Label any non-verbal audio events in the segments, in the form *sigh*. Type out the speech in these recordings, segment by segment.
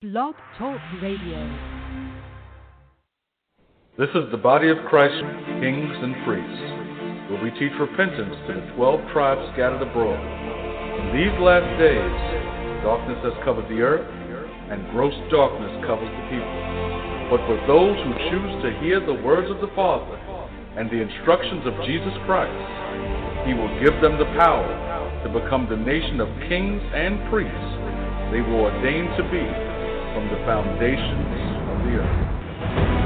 Blog Talk Radio. This is the body of Christ, kings and priests, where we teach repentance to the twelve tribes scattered abroad. In these last days, darkness has covered the earth, and gross darkness covers the people. But for those who choose to hear the words of the Father and the instructions of Jesus Christ, He will give them the power to become the nation of kings and priests they were ordained to be from the foundations of the earth.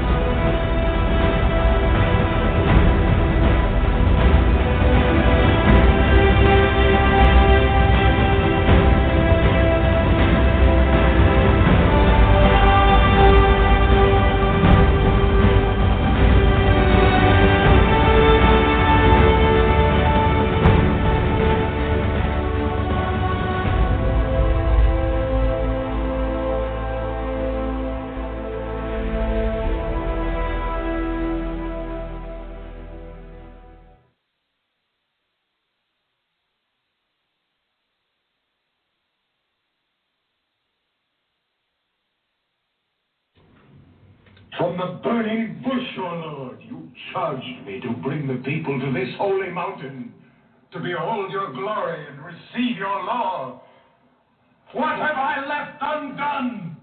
O Lord, you charged me to bring the people to this holy mountain to behold your glory and receive your law. What have I left undone?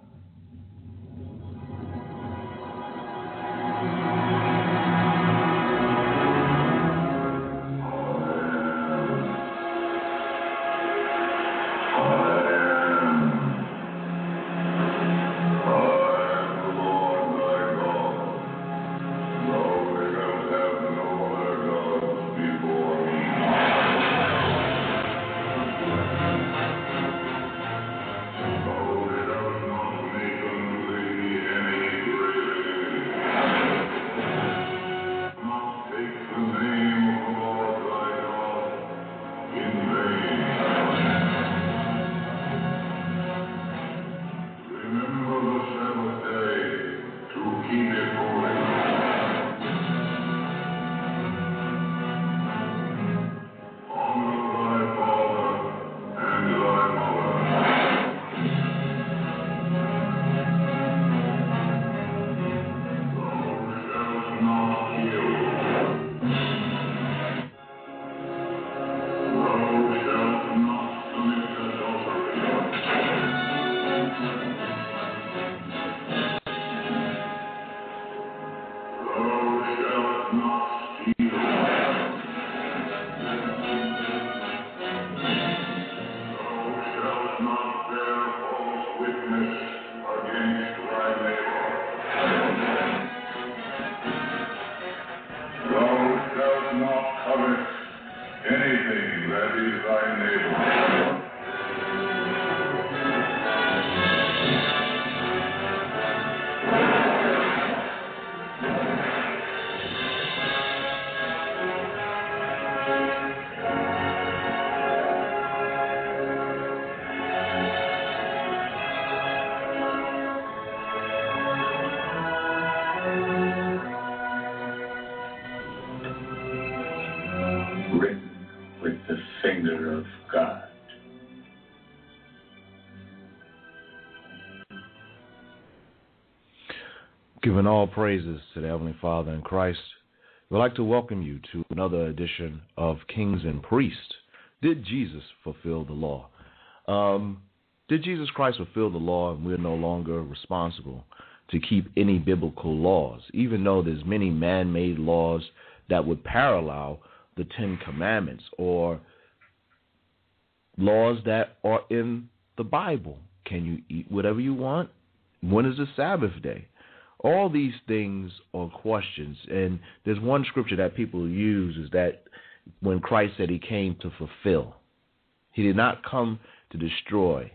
Giving all praises to the Heavenly Father in Christ, we'd like to welcome you to another edition of Kings and Priests. Did Jesus fulfill the law? Um, did Jesus Christ fulfill the law and we're no longer responsible to keep any biblical laws, even though there's many man-made laws that would parallel the Ten Commandments or laws that are in the Bible? Can you eat whatever you want? When is the Sabbath day? All these things are questions. And there's one scripture that people use is that when christ said he came to fulfill he did not come to destroy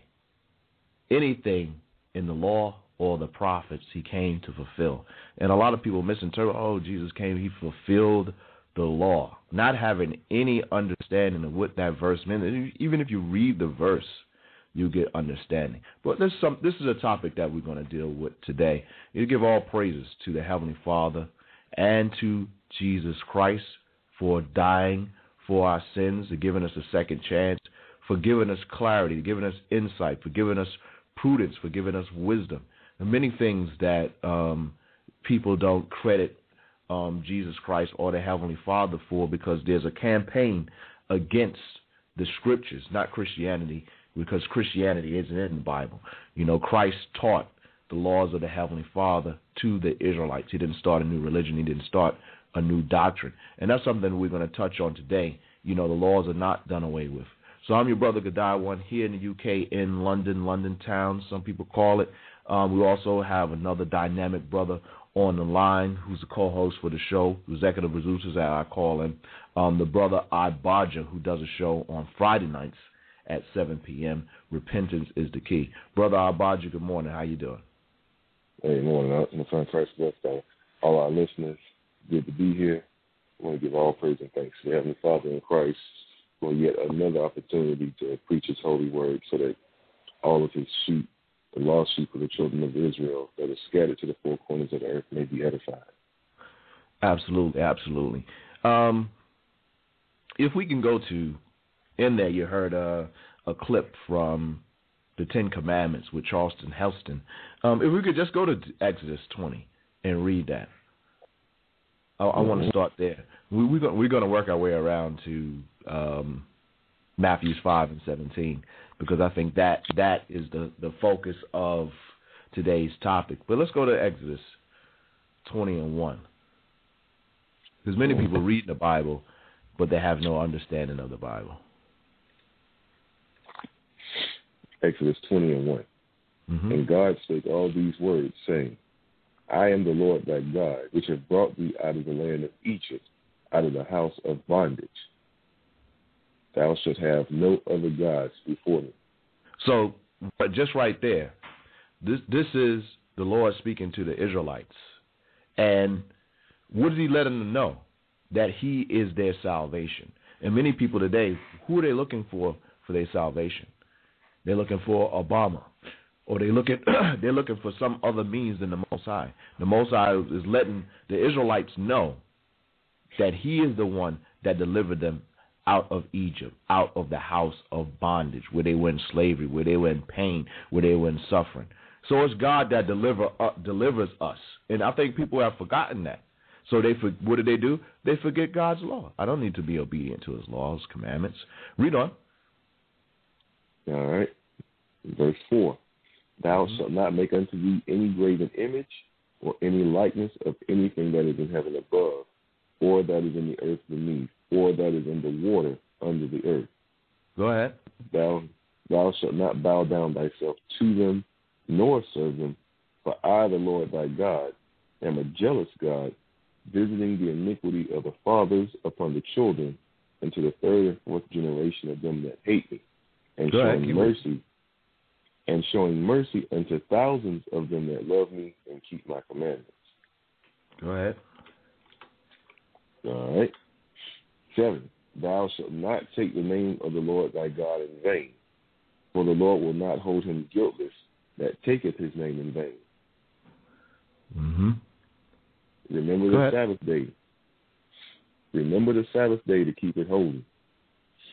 anything in the law or the prophets. He came to fulfill. And a lot of people misinterpret oh jesus came he fulfilled the law. Not having any understanding of what that verse meant even if you read the verse you get understanding. But this some this is a topic that we're going to deal with today. You give all praises to the Heavenly Father and to Jesus Christ for dying for our sins, for giving us a second chance, for giving us clarity, giving us insight, for giving us prudence, for giving us wisdom, and many things that um, people don't credit um, Jesus Christ or the Heavenly Father for because there's a campaign against the scriptures, not Christianity, because Christianity isn't in the Bible. You know, Christ taught the laws of the Heavenly Father to the Israelites. He didn't start a new religion, he didn't start a new doctrine. And that's something we're going to touch on today. You know, the laws are not done away with. So I'm your brother Godai One here in the UK, in London, London town, some people call it. Um, we also have another dynamic brother on the line who's the co-host for the show, executive producer, as I call him, um, the brother Ibaja, who does a show on Friday nights at 7 p.m. Repentance is the key. Brother Ibaja, good morning. How you doing? Hey, morning. My son Christ bless all our listeners. Good to be here. I want to give all praise and thanks to the Heavenly Father in Christ for yet another opportunity to preach His holy word so that all of His sheep, the lost sheep of the children of Israel that are scattered to the four corners of the earth, may be edified. Absolutely, absolutely. Um, if we can go to, in there, you heard a, a clip from the Ten Commandments with Charlton Heston. Um, if we could just go to Exodus 20 and read that. I, I want to mm-hmm. start there. We, we go, we're going to work our way around to um, Matthew's 5 and 17 because I think that that is the, the focus of today's topic. But let's go to Exodus 20 and 1. Because many people read the Bible, but they have no understanding of the Bible. Exodus 20 and one mm-hmm. And God spake all these words, saying, I am the Lord thy God, which have brought thee out of the land of Egypt, out of the house of bondage. Thou shalt have no other gods before me. So, but just right there, this this is the Lord speaking to the Israelites, and what did He let them know? That He is their salvation. And many people today, who are they looking for for their salvation? They're looking for Obama, or they look at *clears throat* they're looking for some other means than the Most High. The Most High is letting the Israelites know that He is the one that delivered them out of Egypt, out of the house of bondage, where they were in slavery, where they were in pain, where they were in suffering. So it's God that deliver uh, delivers us, and I think people have forgotten that. So they what do they do? They forget God's law. I don't need to be obedient to His laws, commandments. Read on. All right. Verse 4 Thou mm-hmm. shalt not make unto thee any graven image or any likeness of anything that is in heaven above, or that is in the earth beneath, or that is in the water under the earth. Go ahead. Thou thou shalt not bow down thyself to them, nor serve them, for I, the Lord thy God, am a jealous God, visiting the iniquity of the fathers upon the children, and to the third and fourth generation of them that hate me, and Go showing ahead, mercy and showing mercy unto thousands of them that love me and keep my commandments. Go ahead. All right. Seven. Thou shalt not take the name of the Lord thy God in vain, for the Lord will not hold him guiltless that taketh his name in vain. Mm-hmm. Remember Go the ahead. Sabbath day. Remember the Sabbath day to keep it holy.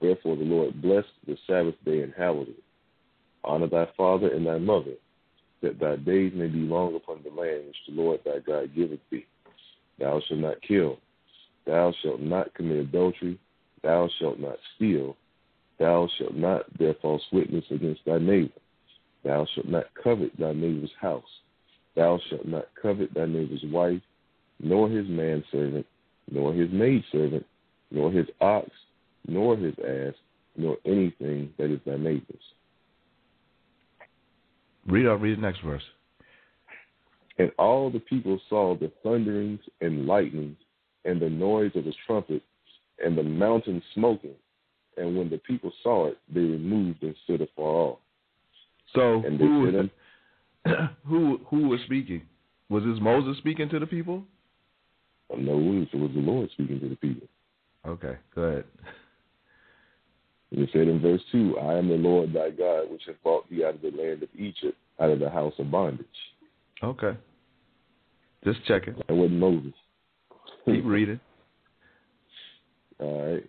Wherefore the Lord blessed the Sabbath day and hallowed it. Honor thy father and thy mother, that thy days may be long upon the land which the Lord thy God giveth thee. Thou shalt not kill. Thou shalt not commit adultery. Thou shalt not steal. Thou shalt not bear false witness against thy neighbor. Thou shalt not covet thy neighbor's house. Thou shalt not covet thy neighbor's wife, nor his manservant, nor his maidservant, nor his ox, nor his ass, nor anything that is thy neighbor's. Read out, read the next verse. And all the people saw the thunderings and lightnings and the noise of the trumpet and the mountain smoking. And when the people saw it, they removed and stood afar off. So and who was, *clears throat* who who was speaking? Was this Moses speaking to the people? Oh, no, it was the Lord speaking to the people. Okay, go ahead. *laughs* it said in verse 2, I am the Lord thy God, which hath brought thee out of the land of Egypt, out of the house of bondage. Okay. Just checking. That wasn't Moses. Keep reading. *laughs* All right.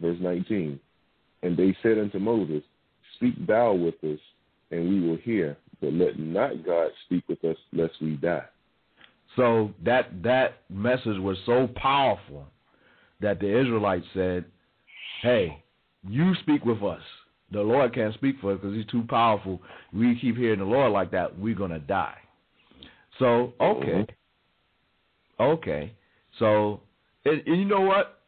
Verse 19. And they said unto Moses, Speak thou with us, and we will hear, but let not God speak with us, lest we die. So that that message was so powerful that the Israelites said, "Hey, you speak with us. The Lord can't speak for us because He's too powerful. We keep hearing the Lord like that, we're gonna die." So okay, mm-hmm. okay. So and, and you know what?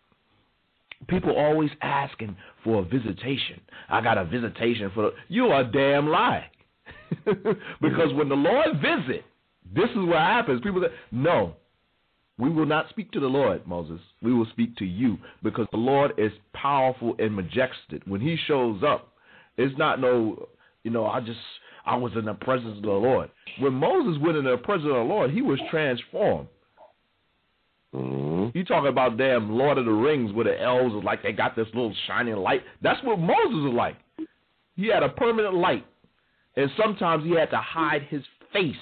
People always asking for a visitation. I got a visitation for the, you are damn lie. *laughs* because when the Lord visit, this is what happens. People say, no, we will not speak to the Lord, Moses. We will speak to you because the Lord is powerful and majestic. When he shows up, it's not no, you know, I just, I was in the presence of the Lord. When Moses went in the presence of the Lord, he was transformed. Mm-hmm. You talking about damn Lord of the Rings where the elves is like they got this little shining light. That's what Moses is like. He had a permanent light. And sometimes he had to hide his face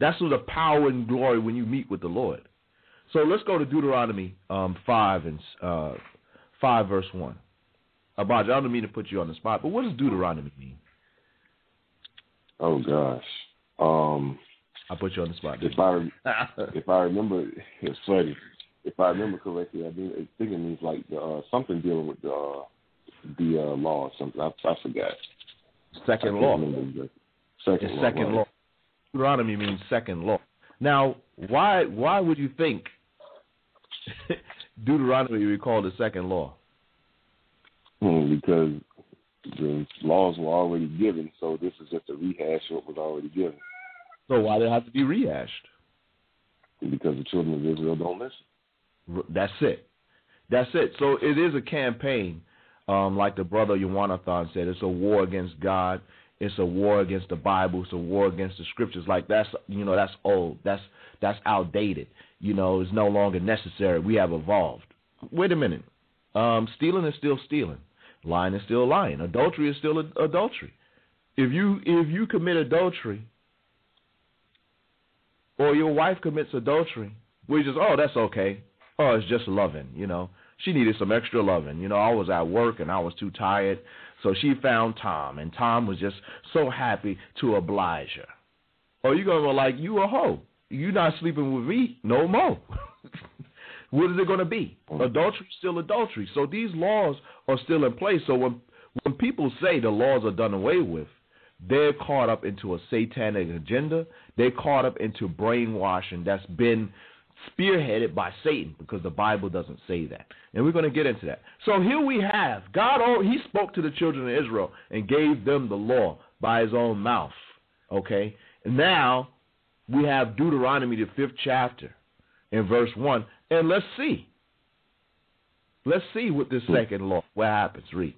that's the power and glory when you meet with the Lord. So let's go to Deuteronomy um, five and uh, five verse one. Abaj, I don't mean to put you on the spot, but what does Deuteronomy mean? Oh gosh, um, I put you on the spot. If I *laughs* if I remember, it's funny. If I remember correctly, I think, I think it means like uh, something dealing with the uh, the uh, law or something. I, I forgot. Second law. Second law. Second law. Deuteronomy means second law. Now, why why would you think *laughs* Deuteronomy be called the second law? Hmm, because the laws were already given, so this is just a rehash of what was already given. So why did it have to be rehashed? Because the children of Israel don't listen. That's it. That's it. So it is a campaign, um, like the brother Yawanathan said. It's a war against God it's a war against the Bible. It's a war against the scriptures. Like that's you know that's old. That's that's outdated. You know, it's no longer necessary. We have evolved. Wait a minute. Um, stealing is still stealing. Lying is still lying. Adultery is still adultery. If you if you commit adultery, or your wife commits adultery, we just oh that's okay. Oh, it's just loving. You know, she needed some extra loving. You know, I was at work and I was too tired so she found Tom, and Tom was just so happy to oblige her. Oh, or you're gonna be like, you a hoe. You not sleeping with me no more. *laughs* what is it gonna be? Mm-hmm. Adultery still adultery. So these laws are still in place. So when when people say the laws are done away with, they're caught up into a satanic agenda. They're caught up into brainwashing that's been spearheaded by Satan because the Bible doesn't say that. And we're going to get into that. So here we have God, oh, he spoke to the children of Israel and gave them the law by his own mouth. Okay? And now we have Deuteronomy, the fifth chapter, in verse 1. And let's see. Let's see what this hmm. second law, what happens. Read.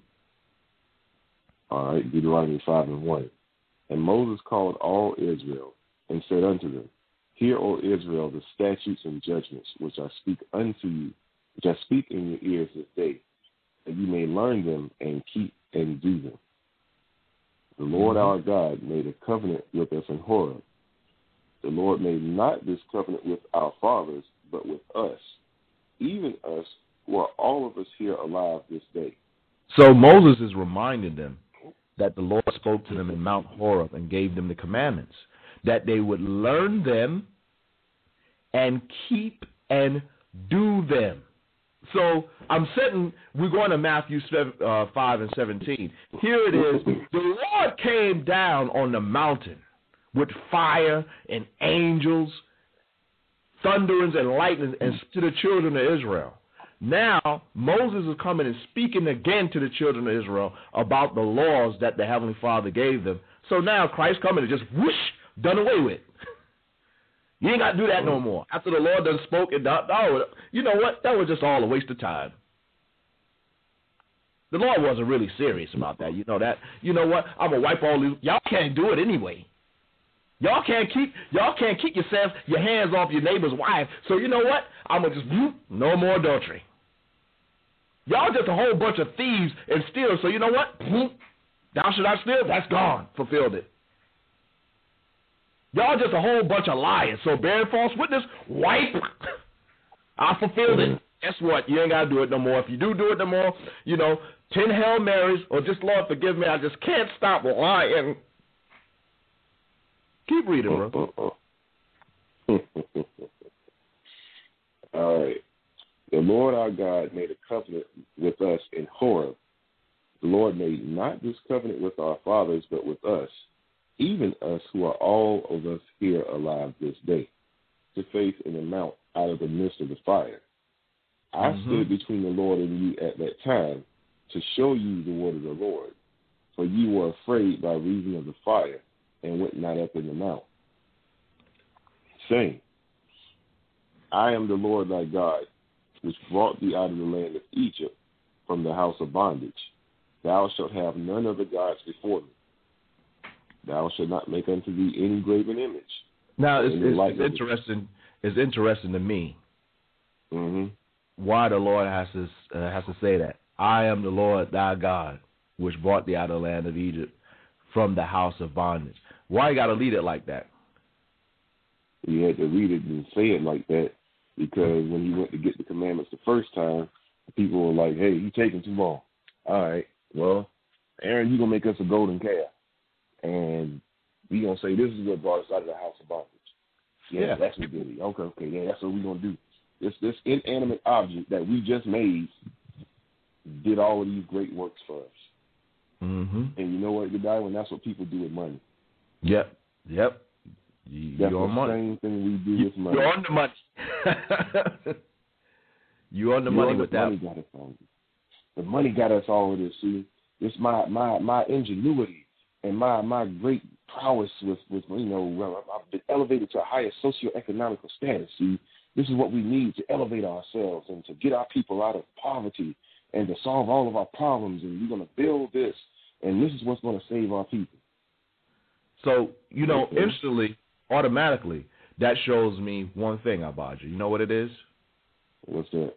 All right, Deuteronomy 5 and 1. And Moses called all Israel and said unto them, Hear, O Israel, the statutes and judgments which I speak unto you, which I speak in your ears this day, that you may learn them and keep and do them. The Lord mm-hmm. our God made a covenant with us in Horeb. The Lord made not this covenant with our fathers, but with us, even us who are all of us here alive this day. So Moses is reminding them that the Lord spoke to them in Mount Horeb and gave them the commandments that they would learn them and keep and do them. So I'm sitting, we're going to Matthew 7, uh, 5 and 17. Here it is. The Lord came down on the mountain with fire and angels, thunderings and lightnings, and to the children of Israel. Now, Moses is coming and speaking again to the children of Israel about the laws that the Heavenly Father gave them. So now Christ coming and just whoosh, done away with. You ain't got to do that no more. After the Lord done spoke and done, oh, you know what? That was just all a waste of time. The Lord wasn't really serious about that. You know that. You know what? I'm gonna wipe all these. Y'all can't do it anyway. Y'all can't keep y'all can't keep yourself your hands off your neighbor's wife. So you know what? I'm gonna just whoop, no more adultery. Y'all just a whole bunch of thieves and steal. So you know what? Thou should not steal. That's gone. Fulfilled it. Y'all just a whole bunch of liars. So bearing false witness, wipe. I fulfilled it. Guess what? You ain't gotta do it no more. If you do do it no more, you know, ten Hail Marys or just Lord forgive me. I just can't stop lying. Keep reading, bro. *laughs* All right. The Lord our God made a covenant with us in Horeb. The Lord made not this covenant with our fathers, but with us, even us who are all of us here alive this day, to face in the mount out of the midst of the fire. I mm-hmm. stood between the Lord and you at that time to show you the word of the Lord, for you were afraid by reason of the fire and went not up in the mount, saying, I am the Lord thy God, which brought thee out of the land of Egypt from the house of bondage. Thou shalt have none other gods before me. Thou shalt not make unto thee any graven image. Now it's, it's, it's interesting. It's interesting to me mm-hmm. why the Lord has to uh, has to say that. I am the Lord thy God, which brought thee out of the land of Egypt from the house of bondage. Why you got to read it like that? You had to read it and say it like that because when you went to get the commandments the first time, people were like, "Hey, you taking too long." All right, well, Aaron, you gonna make us a golden calf, and we gonna say this is what brought us out of the house of bondage. Yeah, yeah. that's what did it. Okay, okay, yeah, that's what we gonna do. This this inanimate object that we just made did all of these great works for us. Mm-hmm. And you know what, you die When That's what people do with money. Yep. Yep. You, That's the money. same thing we do you, with money. You're on the money. *laughs* you on the you're money with that. Money got us all. The money got us all of this. See, it's my my my ingenuity and my my great prowess with with you know I've been elevated to a higher socioeconomical status. See, this is what we need to elevate ourselves and to get our people out of poverty and to solve all of our problems. And we're going to build this, and this is what's going to save our people. So, you know, okay. instantly, automatically, that shows me one thing, Abaja. You know what it is? What's that?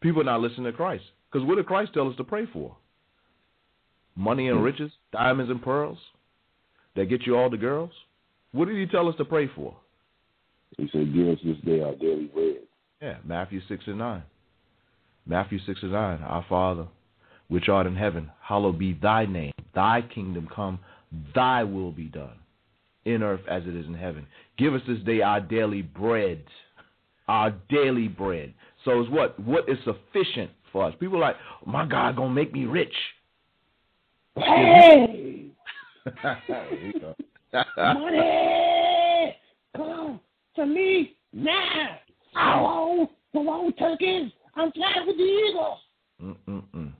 People not listening to Christ. Because what did Christ tell us to pray for? Money and hmm. riches, diamonds and pearls that get you all the girls? What did he tell us to pray for? He said, Give us this day our daily bread. Yeah, Matthew 6 and 9. Matthew 6 and 9. Our Father, which art in heaven, hallowed be thy name. Thy kingdom come, thy will be done in earth as it is in heaven. Give us this day our daily bread. Our daily bread. So it's what? What is sufficient for us? People are like, oh, my God gonna make me rich. Hey! Money! Come to me now! Hello! Hello, turkeys! I'm flying with the Eagles! Mm-mm-mm.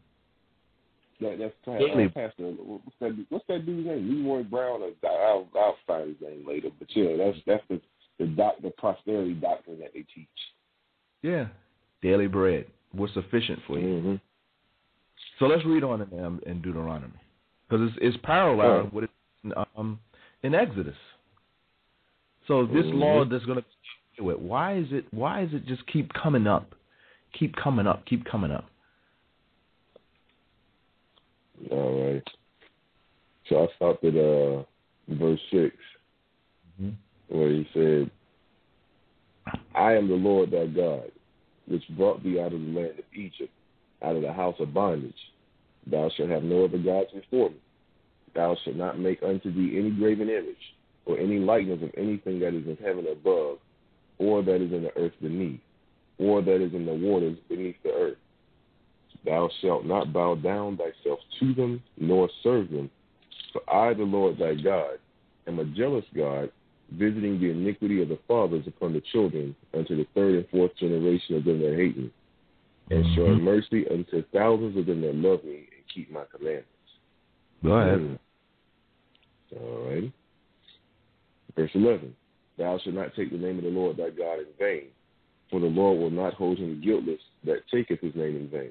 That, that's uh, Pastor. What's that? What's that dude's name? Leroy Brown. Or, I'll I'll find his name later. But yeah, that's that's the the doc, the prosperity doctrine that they teach. Yeah, daily bread was sufficient for you. Mm-hmm. So let's read on in, um, in Deuteronomy because it's, it's parallel with it um, in Exodus. So this mm-hmm. law that's going to do it. Why is it? Why is it just keep coming up, keep coming up, keep coming up? All right. So I stopped at uh, verse 6, mm-hmm. where he said, I am the Lord thy God, which brought thee out of the land of Egypt, out of the house of bondage. Thou shalt have no other gods before me. Thou shalt not make unto thee any graven image, or any likeness of anything that is in heaven above, or that is in the earth beneath, or that is in the waters beneath the earth. Thou shalt not bow down thyself to them, nor serve them. For I, the Lord thy God, am a jealous God, visiting the iniquity of the fathers upon the children unto the third and fourth generation of them that hate me, and mm-hmm. showing mercy unto thousands of them that love me keep my commandments. Go ahead. Mm. All right. Verse 11 Thou shalt not take the name of the Lord thy God in vain, for the Lord will not hold him guiltless that taketh his name in vain.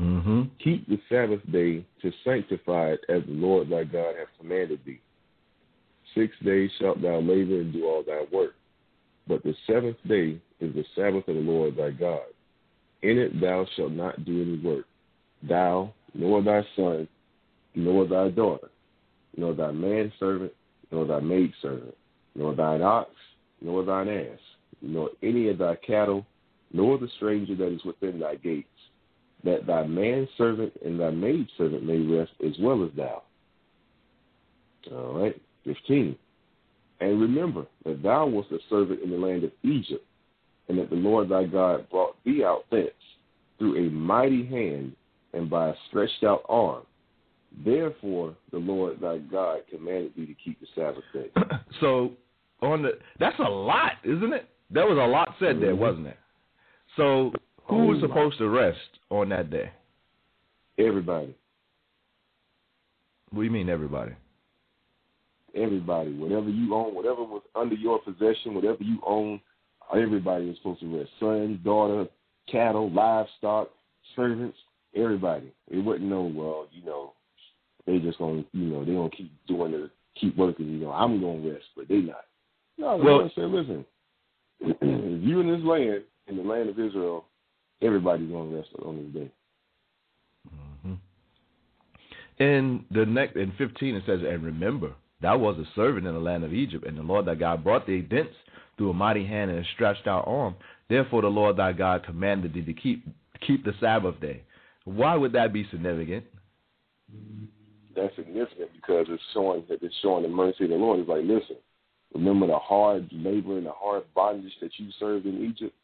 Mm-hmm. Keep the Sabbath day to sanctify it as the Lord thy God hath commanded thee. Six days shalt thou labor and do all thy work. But the seventh day is the Sabbath of the Lord thy God. In it thou shalt not do any work, thou, nor thy son, nor thy daughter, nor thy manservant, nor thy maidservant, nor thine ox, nor thine ass, nor any of thy cattle, nor the stranger that is within thy gates, that thy manservant and thy maidservant may rest as well as thou. All right, 15. And remember that thou wast a servant in the land of Egypt, and that the Lord thy God brought thee out thence through a mighty hand and by a stretched out arm. Therefore, the Lord thy God commanded thee to keep the Sabbath day. *clears throat* so, on the that's a lot, isn't it? That was a lot said there, mm-hmm. wasn't it? So, who was supposed to rest on that day? Everybody. What do you mean, everybody? Everybody. Whatever you own, whatever was under your possession, whatever you own, everybody was supposed to rest. Son, daughter, cattle, livestock, servants, everybody. It wasn't no, well, you know, they just gonna, you know, they gonna keep doing the, keep working. You know, I'm gonna rest, but they not. No, well, Lord said, listen, *clears throat* if you in this land, in the land of Israel, everybody's going to rest on this day. Mm-hmm. In the next, in 15, it says, and remember, thou was a servant in the land of Egypt, and the Lord thy God brought thee thence through a mighty hand and a stretched out arm. Therefore, the Lord thy God commanded thee to keep keep the Sabbath day. Why would that be significant? That's significant because it's showing that it's showing the mercy of the Lord. It's like, listen, remember the hard labor and the hard bondage that you served in Egypt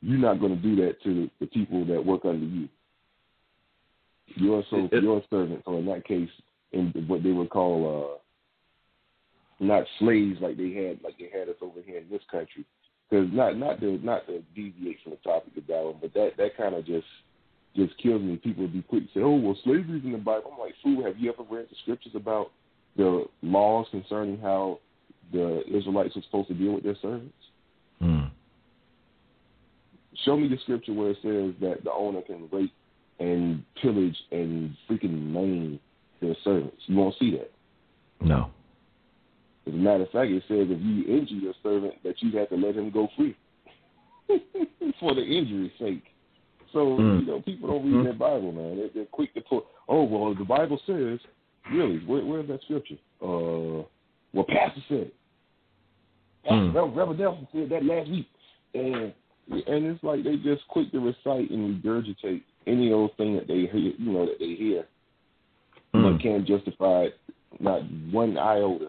you're not going to do that to the people that work under you. You're so you're a servant. So in that case, in what they would call uh, not slaves like they had like they had us over here in this country. Because not not to not to deviate from the topic of that one, but that that kind of just just kills me. People would be quick to say, "Oh, well, slavery's in the Bible." I'm like, "Fool, have you ever read the scriptures about the laws concerning how the Israelites were supposed to deal with their servants?" Hmm. Show me the scripture where it says that the owner can rape and pillage and freaking maim their servants. You won't see that. No. As a matter of fact, it says if you injure your servant, that you have to let him go free *laughs* for the injury's sake. So mm. you know, people don't read mm. their Bible, man. They're, they're, quick to put, oh well, the Bible says. Really, where, where's that scripture? Uh, well, Pastor said. Mm. Pastor Reverend Nelson said that last week, and and it's like they just quick to recite and regurgitate any old thing that they hear, you know, that they hear, mm. but can't justify not one iota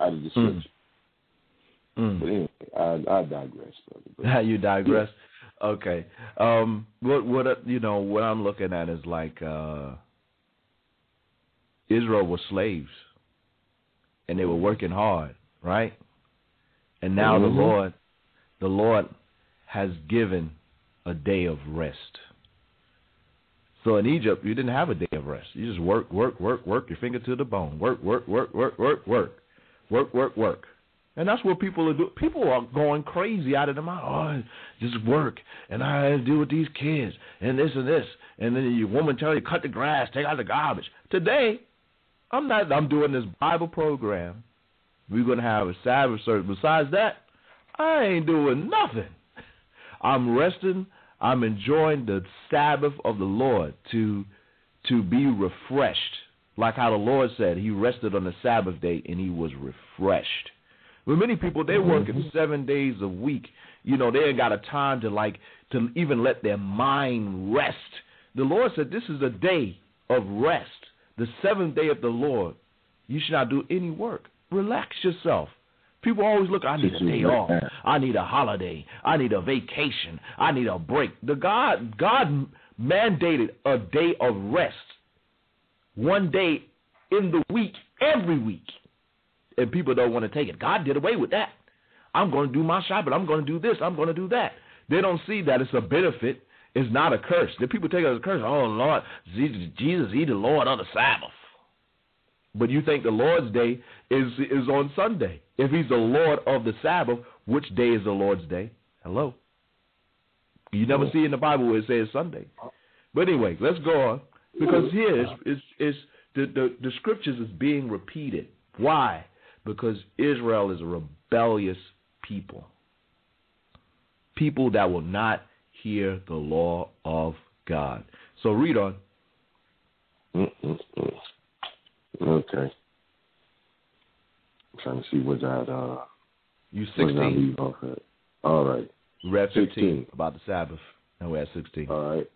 out of the hmm. scripture. Mm. But anyway, I, I digress, brother. *laughs* How you digress? Yeah. Okay. Um, what what you know what I'm looking at is like uh, Israel was slaves, and they were working hard, right? And now mm-hmm. the Lord, the Lord has given a day of rest. So in Egypt, you didn't have a day of rest. You just work, work, work, work your finger to the bone. Work, work, work, work, work, work, work, work, work. And that's what people are doing. People are going crazy out of their mind. Oh, just work, and I have to deal with these kids, and this and this. And then your woman tell you, cut the grass, take out the garbage. Today, I'm not. I'm doing this Bible program. We're gonna have a Sabbath service. Besides that, I ain't doing nothing. I'm resting. I'm enjoying the Sabbath of the Lord to to be refreshed. Like how the Lord said, He rested on the Sabbath day and He was refreshed. But many people they're working mm-hmm. seven days a week. You know, they ain't got a time to like to even let their mind rest. The Lord said this is a day of rest. The seventh day of the Lord. You should not do any work. Relax yourself. People always look, I need a day off. I need a holiday. I need a vacation. I need a break. The God God mandated a day of rest. One day in the week, every week. And people don't want to take it. God did away with that. I'm going to do my shopping. I'm going to do this. I'm going to do that. They don't see that it's a benefit. It's not a curse. The people take it as a curse. Oh Lord, Jesus, He the Lord on the Sabbath. But you think the Lord's day is is on Sunday. If he's the Lord of the Sabbath, which day is the Lord's day? Hello. You never see in the Bible where it says Sunday. Uh, but anyway, let's go on. Because here is is, is the, the, the scriptures is being repeated. Why? Because Israel is a rebellious people. People that will not hear the law of God. So read on. Mm-mm-mm. Okay. I'm trying to see what that uh you sixteen. Off at. All right. We're at 15, 15 about the Sabbath, and we're at sixteen. All right.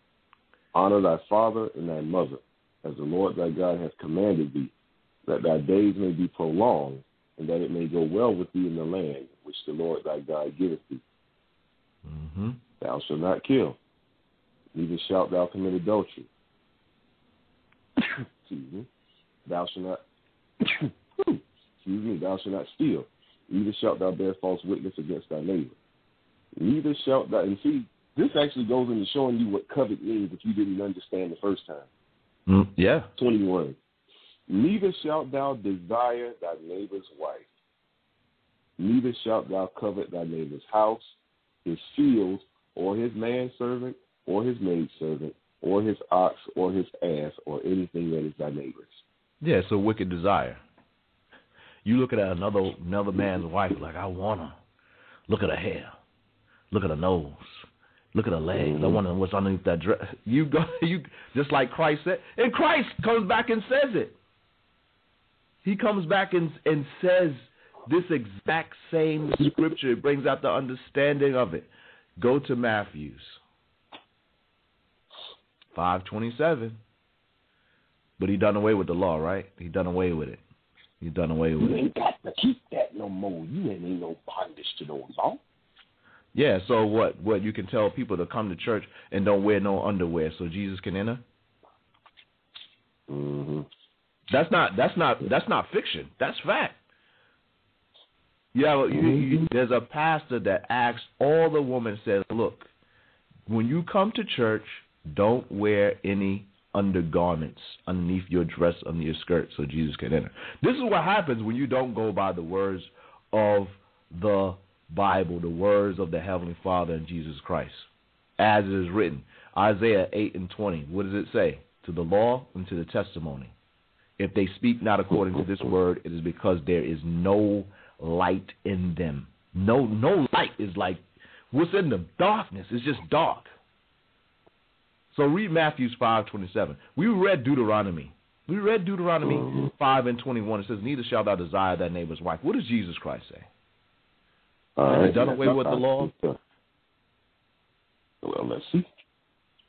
Honor thy father and thy mother, as the Lord thy God has commanded thee, that thy days may be prolonged, and that it may go well with thee in the land which the Lord thy God giveth thee. Mm-hmm. Thou shalt not kill, neither shalt thou commit adultery. *coughs* Excuse me. Thou shalt not. *coughs* excuse me. Thou shalt not steal, neither shalt thou bear false witness against thy neighbor. Neither shalt thou. And see, this actually goes into showing you what covet means if you didn't understand the first time. Mm, yeah. 21. Neither shalt thou desire thy neighbor's wife. Neither shalt thou covet thy neighbor's house, his field, or his manservant, or his maidservant, or his ox, or his ass, or anything that is thy neighbor's. Yeah, it's a wicked desire. You look at another another man's wife like I want her. Look at her hair. Look at her nose. Look at her legs. Mm-hmm. I wonder what's underneath that dress. You go, *laughs* you just like Christ said, and Christ comes back and says it. He comes back and and says this exact same scripture. It brings out the understanding of it. Go to Matthew's five twenty seven. But he done away with the law, right? He done away with it. He done away with it. You ain't got to keep that no more. You ain't ain't no bondage to no law. Yeah, so what? What you can tell people to come to church and don't wear no underwear, so Jesus can enter? Mm-hmm. That's not. That's not. That's not fiction. That's fact. Yeah, you, you, mm-hmm. there's a pastor that asks all the women says, "Look, when you come to church, don't wear any undergarments underneath your dress, under your skirt, so Jesus can enter." This is what happens when you don't go by the words of the Bible, the words of the Heavenly Father and Jesus Christ, as it is written. Isaiah 8 and 20. What does it say? To the law and to the testimony. If they speak not according to this word, it is because there is no light in them. No, no light is like what's in them. Darkness. It's just dark. So read Matthew five twenty seven. We read Deuteronomy. We read Deuteronomy mm-hmm. five and twenty one. It says, "Neither shalt thou desire thy neighbor's wife." What does Jesus Christ say? All right. done away with the law? Well, let's see.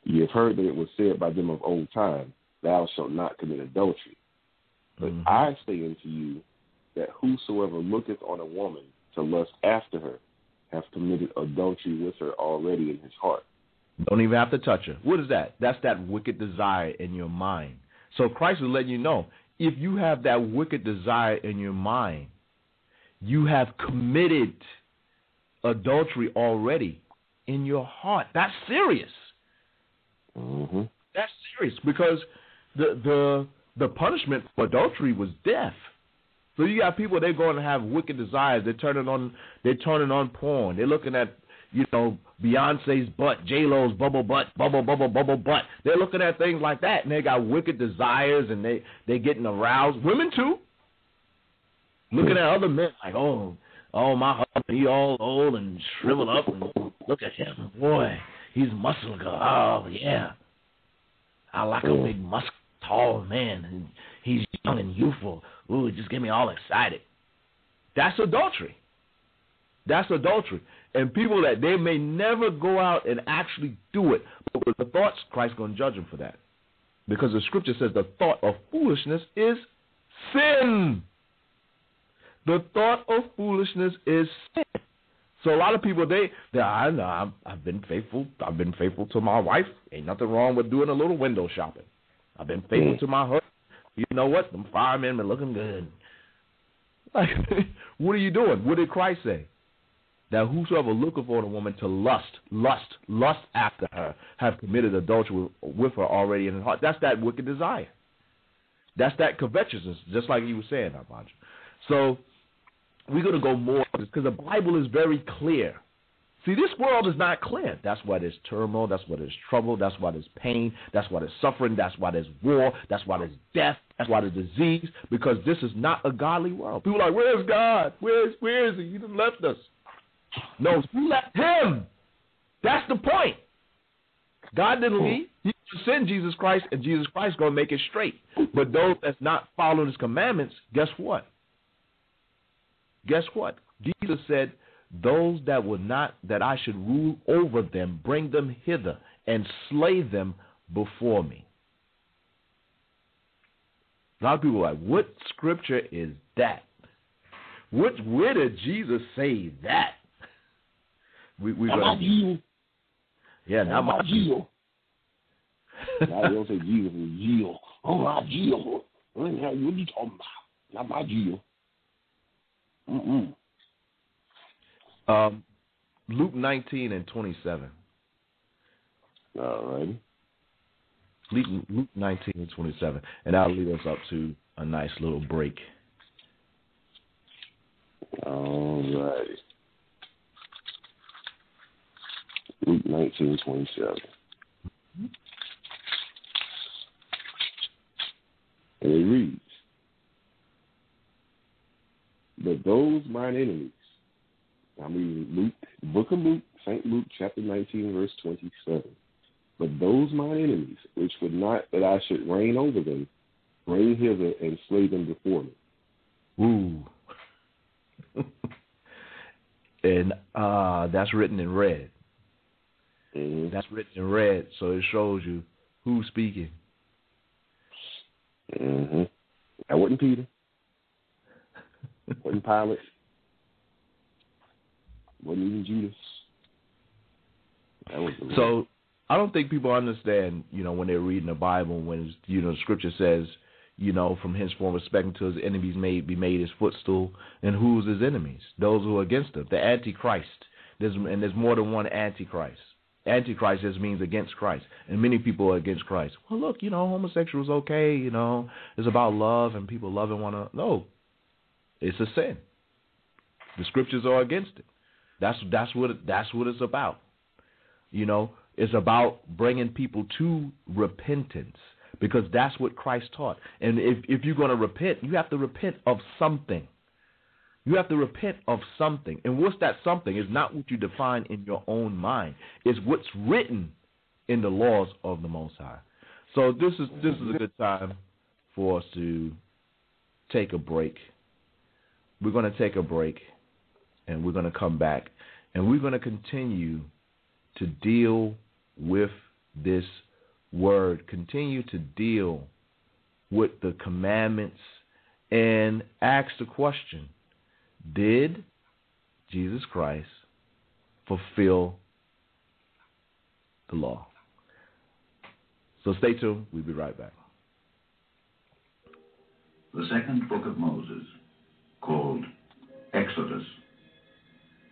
You have heard that it was said by them of old time, Thou shalt not commit adultery. But mm-hmm. I say unto you that whosoever looketh on a woman to lust after her hath committed adultery with her already in his heart. Don't even have to touch her. What is that? That's that wicked desire in your mind. So Christ is letting you know if you have that wicked desire in your mind, you have committed adultery already in your heart. That's serious. Mm-hmm. That's serious because the the the punishment for adultery was death. So you got people they're going to have wicked desires. They're turning on they're turning on porn. They're looking at you know Beyonce's butt, J Lo's bubble butt, bubble bubble bubble butt. They're looking at things like that, and they got wicked desires, and they they getting aroused. Women too. Looking at other men like, oh, oh my husband, he all old and shriveled up, and look at him, boy, he's muscular. Oh yeah, I like a big muscle tall man and he's young and youthful. Ooh, it just get me all excited. That's adultery. That's adultery. And people that they may never go out and actually do it, but with the thoughts, Christ's going to judge them for that. Because the scripture says the thought of foolishness is sin. The thought of foolishness is sin. So a lot of people they they I know I've been faithful. I've been faithful to my wife. Ain't nothing wrong with doing a little window shopping. I've been faithful mm. to my husband. You know what? Them firemen been looking good. Like, *laughs* what are you doing? What did Christ say? That whosoever looketh for a woman to lust, lust, lust after her, have committed adultery with, her already in his heart. That's that wicked desire. That's that covetousness, just like you were saying, Abanja. So we're going to go more because the Bible is very clear. See, this world is not clear. That's why there's turmoil. That's why there's trouble. That's why there's pain. That's why there's suffering. That's why there's war. That's why there's death. That's why there's disease. Because this is not a godly world. People are like, where's God? Where's where is He? He done left us. No, we left Him. That's the point. God didn't leave. He sent Jesus Christ, and Jesus Christ going to make it straight. But those that's not following His commandments, guess what? Guess what? Jesus said, "Those that would not that I should rule over them, bring them hither and slay them before me." A lot of people are like, "What scripture is that? What where did Jesus say that?" We we gonna, Jesus. Yeah, not my Jesus. *laughs* now they don't say Jesus, Jesus. Oh my Jesus. What are you talking about? Not my Jesus. Mm-mm. Um, Luke 19 and 27. All right. Luke, Luke 19 and 27. And that'll lead us up to a nice little break. All right. Luke 19, 27. And it reads, But those mine enemies, I'm reading Luke, book of Luke, St. Luke, chapter 19, verse 27. But those mine enemies, which would not that I should reign over them, bring hither and slay them before me. Ooh. *laughs* and uh, that's written in red. Mm-hmm. That's written in red, so it shows you who's speaking. Mm-hmm. That wasn't Peter. wasn't Pilate. Wasn't even Judas. That was so I don't think people understand, you know, when they're reading the Bible, when you know, the Scripture says, you know, from henceforth respecting to his enemies may be made his footstool, and who's his enemies? Those who are against him, the Antichrist. There's and there's more than one Antichrist. Antichrist just means against Christ, and many people are against Christ. Well, look, you know, homosexual is okay. You know, it's about love and people loving one another. No, it's a sin. The scriptures are against it. That's that's what that's what it's about. You know, it's about bringing people to repentance because that's what Christ taught. And if if you're going to repent, you have to repent of something. You have to repent of something. And what's that something is not what you define in your own mind. It's what's written in the laws of the Most High. So this is this is a good time for us to take a break. We're going to take a break and we're going to come back and we're going to continue to deal with this word, continue to deal with the commandments and ask the question did Jesus Christ fulfill the law? So stay tuned. We'll be right back. The second book of Moses, called Exodus,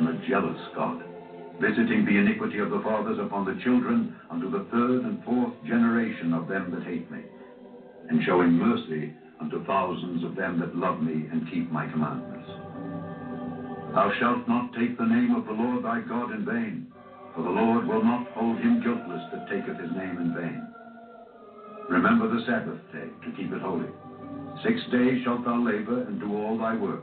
am a jealous God, visiting the iniquity of the fathers upon the children unto the third and fourth generation of them that hate me, and showing mercy unto thousands of them that love me and keep my commandments. Thou shalt not take the name of the Lord thy God in vain, for the Lord will not hold him guiltless that taketh his name in vain. Remember the Sabbath day to keep it holy. Six days shalt thou labor and do all thy work,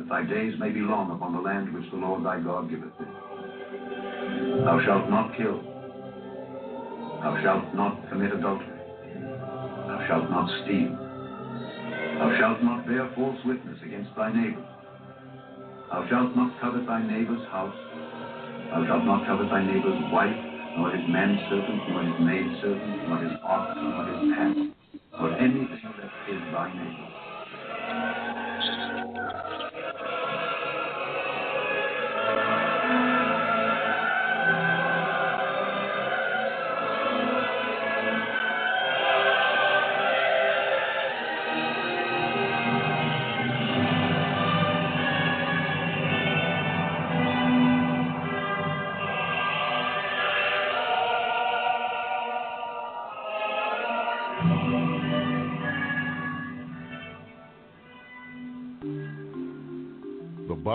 that thy days may be long upon the land which the Lord thy God giveth thee. Thou shalt not kill. Thou shalt not commit adultery. Thou shalt not steal. Thou shalt not bear false witness against thy neighbor. Thou shalt not covet thy neighbor's house. Thou shalt not covet thy neighbor's wife, nor his manservant, nor his maidservant, nor his ox, nor his ass, nor anything that is thy neighbor.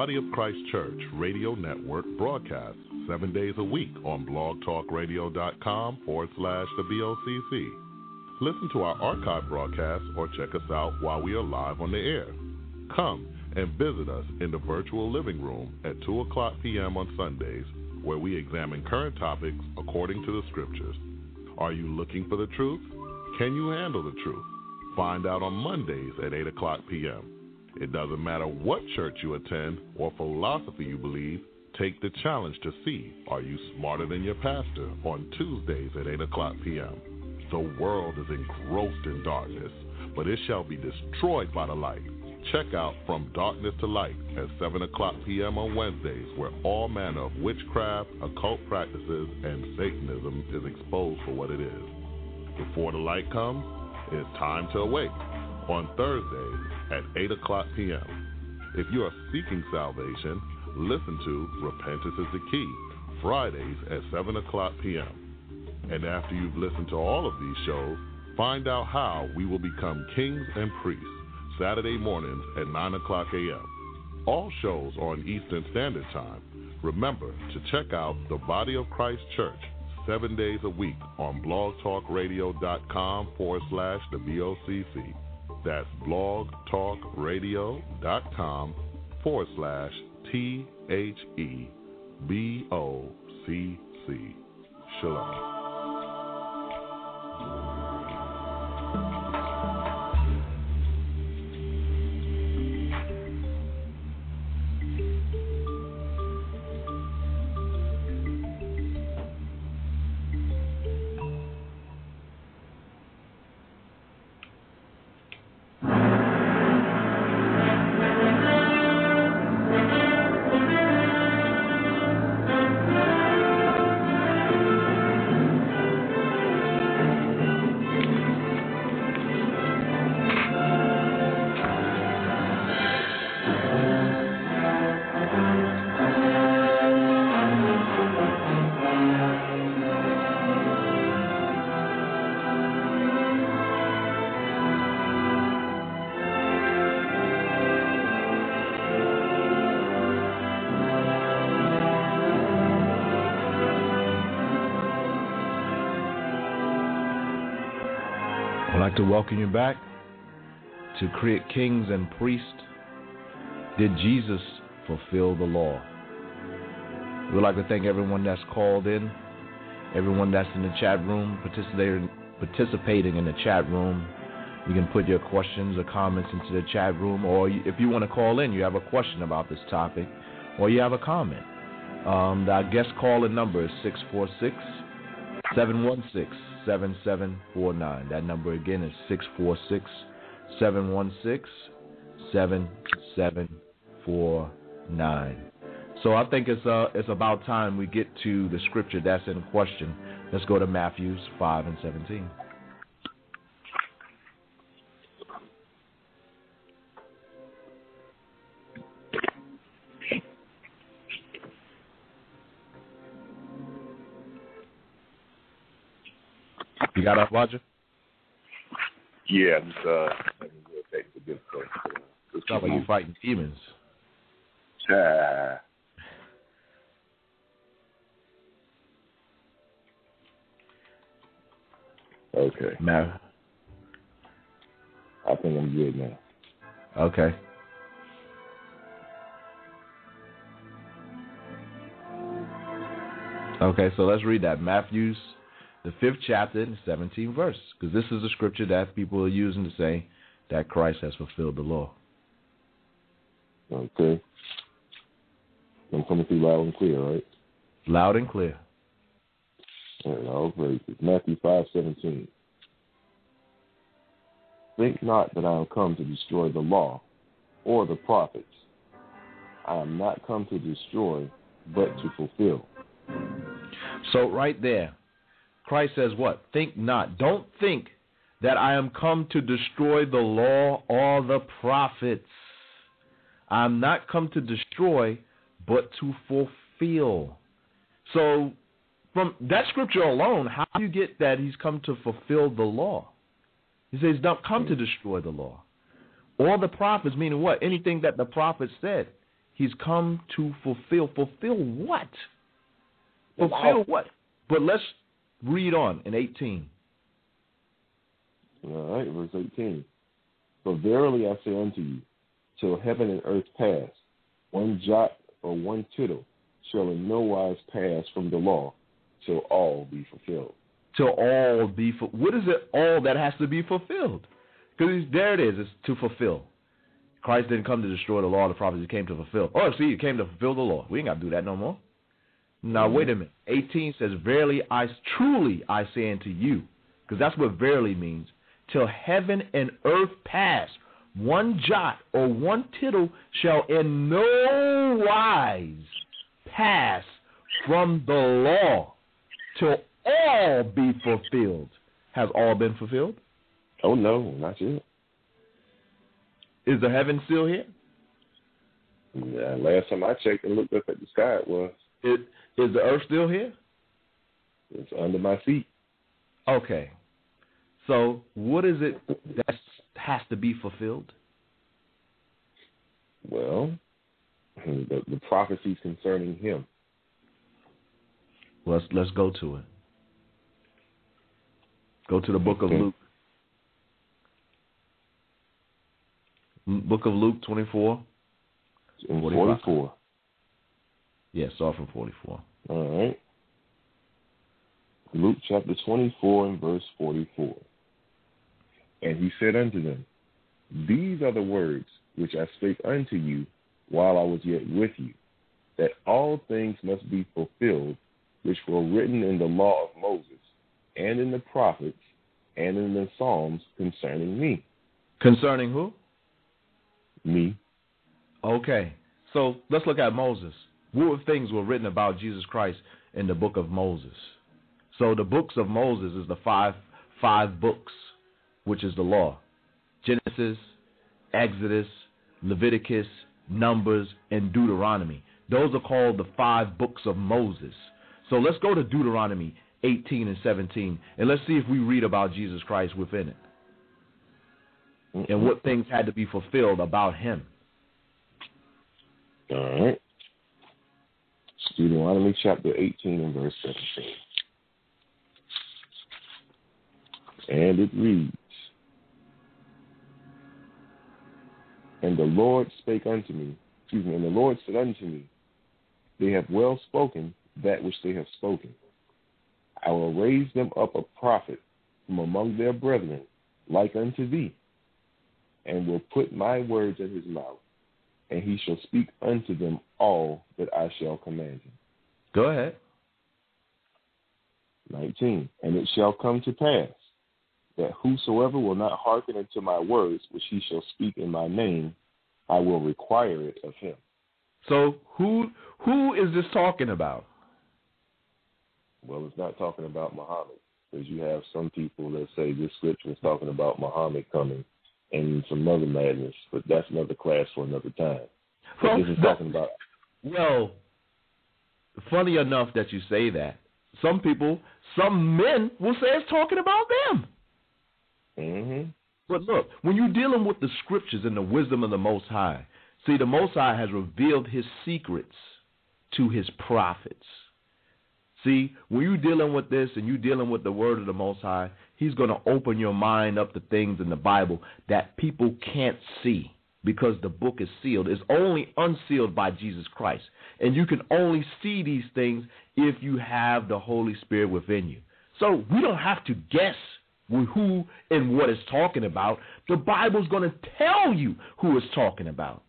Body of Christ Church Radio Network broadcasts seven days a week on blogtalkradio.com forward slash the BOCC. Listen to our archive broadcasts or check us out while we are live on the air. Come and visit us in the virtual living room at 2 o'clock p.m. on Sundays, where we examine current topics according to the scriptures. Are you looking for the truth? Can you handle the truth? Find out on Mondays at 8 o'clock p.m. It doesn't matter what church you attend or philosophy you believe, take the challenge to see are you smarter than your pastor on Tuesdays at 8 o'clock p.m. The world is engrossed in darkness, but it shall be destroyed by the light. Check out From Darkness to Light at 7 o'clock p.m. on Wednesdays, where all manner of witchcraft, occult practices, and Satanism is exposed for what it is. Before the light comes, it's time to awake on Thursdays at 8 o'clock p.m. If you are seeking salvation, listen to Repentance is the Key, Fridays at 7 o'clock p.m. And after you've listened to all of these shows, find out how we will become kings and priests, Saturday mornings at 9 o'clock a.m. All shows are on Eastern Standard Time. Remember to check out the Body of Christ Church seven days a week on blogtalkradio.com forward slash the BOCC. That's blogtalkradio.com forward slash T H E B O C C. Shalom. To welcome you back to Create Kings and Priests. Did Jesus fulfill the law? We'd like to thank everyone that's called in, everyone that's in the chat room, participating, participating in the chat room. You can put your questions or comments into the chat room, or if you want to call in, you have a question about this topic, or you have a comment. Um, our guest calling number is 646 716 7749. That number again is 646 716 7749. So I think it's uh it's about time we get to the scripture that's in question. Let's go to Matthews 5 and 17. You got up, Roger? Yeah, I'm just, uh, let me go take the good stuff. Let's like you fighting demons. Ah. Okay, No. I think I'm good now. Okay. Okay, so let's read that. Matthews the fifth chapter and the 17th verse, because this is a scripture that people are using to say that Christ has fulfilled the law. Okay. I'm coming through loud and clear, right? Loud and clear. And all praises. Matthew five seventeen. Think not that I am come to destroy the law or the prophets. I am not come to destroy, but to fulfill. So right there, Christ says what? Think not. Don't think that I am come to destroy the law or the prophets. I am not come to destroy, but to fulfill. So, from that scripture alone, how do you get that he's come to fulfill the law? He says, "Don't come to destroy the law." All the prophets, meaning what? Anything that the prophets said, he's come to fulfill. Fulfill what? Fulfill what? But let's read on in 18. All right, verse 18. For verily I say unto you, till heaven and earth pass, one jot or one tittle shall in no wise pass from the law till all be fulfilled. Till all be fu- what is it all that has to be fulfilled? Because there it is, it's to fulfill. Christ didn't come to destroy the law of the prophets, he came to fulfill. Oh, see, he came to fulfill the law. We ain't got to do that no more. Now, mm-hmm. wait a minute. 18 says, Verily, I truly I say unto you, because that's what verily means, till heaven and earth pass, one jot or one tittle shall in no wise pass from the law till all be fulfilled. Has all been fulfilled? Oh, no, not yet. Is the heaven still here? Yeah, last time I checked and looked up at the sky, it was. It, is the earth still here? It's under my feet. Okay. So, what is it that has to be fulfilled? Well, *laughs* the, the prophecies concerning him. Let's let's go to it. Go to the book of Luke. Book of Luke 24. 44. Yes, yeah, start from 44. All right. Luke chapter 24 and verse 44. And he said unto them, These are the words which I spake unto you while I was yet with you, that all things must be fulfilled which were written in the law of Moses, and in the prophets, and in the Psalms concerning me. Concerning who? Me. Okay. So let's look at Moses. What things were written about Jesus Christ in the book of Moses? So the books of Moses is the five five books, which is the law. Genesis, Exodus, Leviticus, Numbers, and Deuteronomy. Those are called the five books of Moses. So let's go to Deuteronomy 18 and 17, and let's see if we read about Jesus Christ within it. And what things had to be fulfilled about him. All right. Deuteronomy chapter 18 and verse 17. And it reads, And the Lord spake unto me, excuse me, and the Lord said unto me, They have well spoken that which they have spoken. I will raise them up a prophet from among their brethren, like unto thee, and will put my words in his mouth, and he shall speak unto them all that I shall command him. Go ahead. 19. And it shall come to pass that whosoever will not hearken unto my words, which he shall speak in my name, I will require it of him. So who who is this talking about? Well, it's not talking about Muhammad, because you have some people that say this scripture is talking about Muhammad coming and some other madness, but that's another class for another time. But well, this is talking about. Well, funny enough that you say that. Some people, some men will say it's talking about them. Mm-hmm. But look, when you're dealing with the scriptures and the wisdom of the Most High, see, the Most High has revealed his secrets to his prophets. See, when you're dealing with this and you're dealing with the word of the Most High, he's going to open your mind up to things in the Bible that people can't see because the book is sealed. It's only unsealed by Jesus Christ. And you can only see these things if you have the Holy Spirit within you. So we don't have to guess who and what it's talking about. The Bible's going to tell you who it's talking about.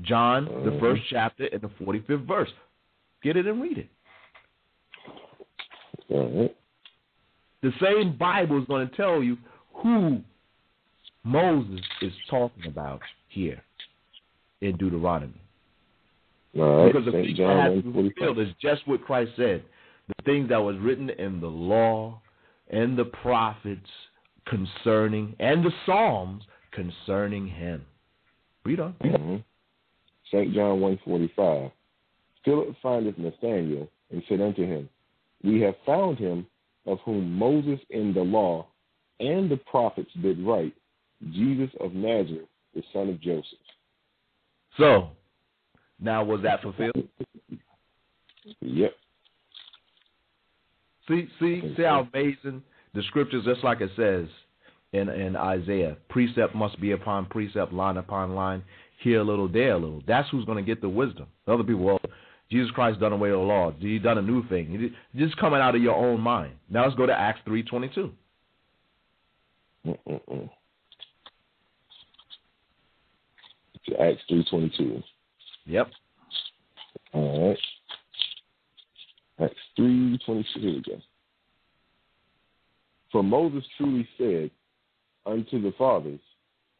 John, the mm-hmm. first chapter and the 45th verse. Get it and read it. The same Bible is going to tell you who Moses is talking about here in Deuteronomy. because the thing that has to be fulfilled is just what Christ said. The things that was written in the law and the prophets concerning, and the Psalms concerning him. Read on. Mm-hmm. St. John 145. Philip findeth Nathanael and said unto him, We have found him of whom Moses in the law and the prophets did write, Jesus of Nazareth, the son of Joseph. So, now was that fulfilled? yep. See, see, see how amazing the scriptures, just like it says in in Isaiah, precept must be upon precept, line upon line, here a little, there a little. That's who's going to get the wisdom. The other people, well, Jesus Christ done away with the law. He done a new thing. Just coming out of your own mind. Now let's go to Acts three twenty two. Acts three twenty two. Yep. All right. Acts three twenty two. Here we go. For Moses truly said unto the fathers,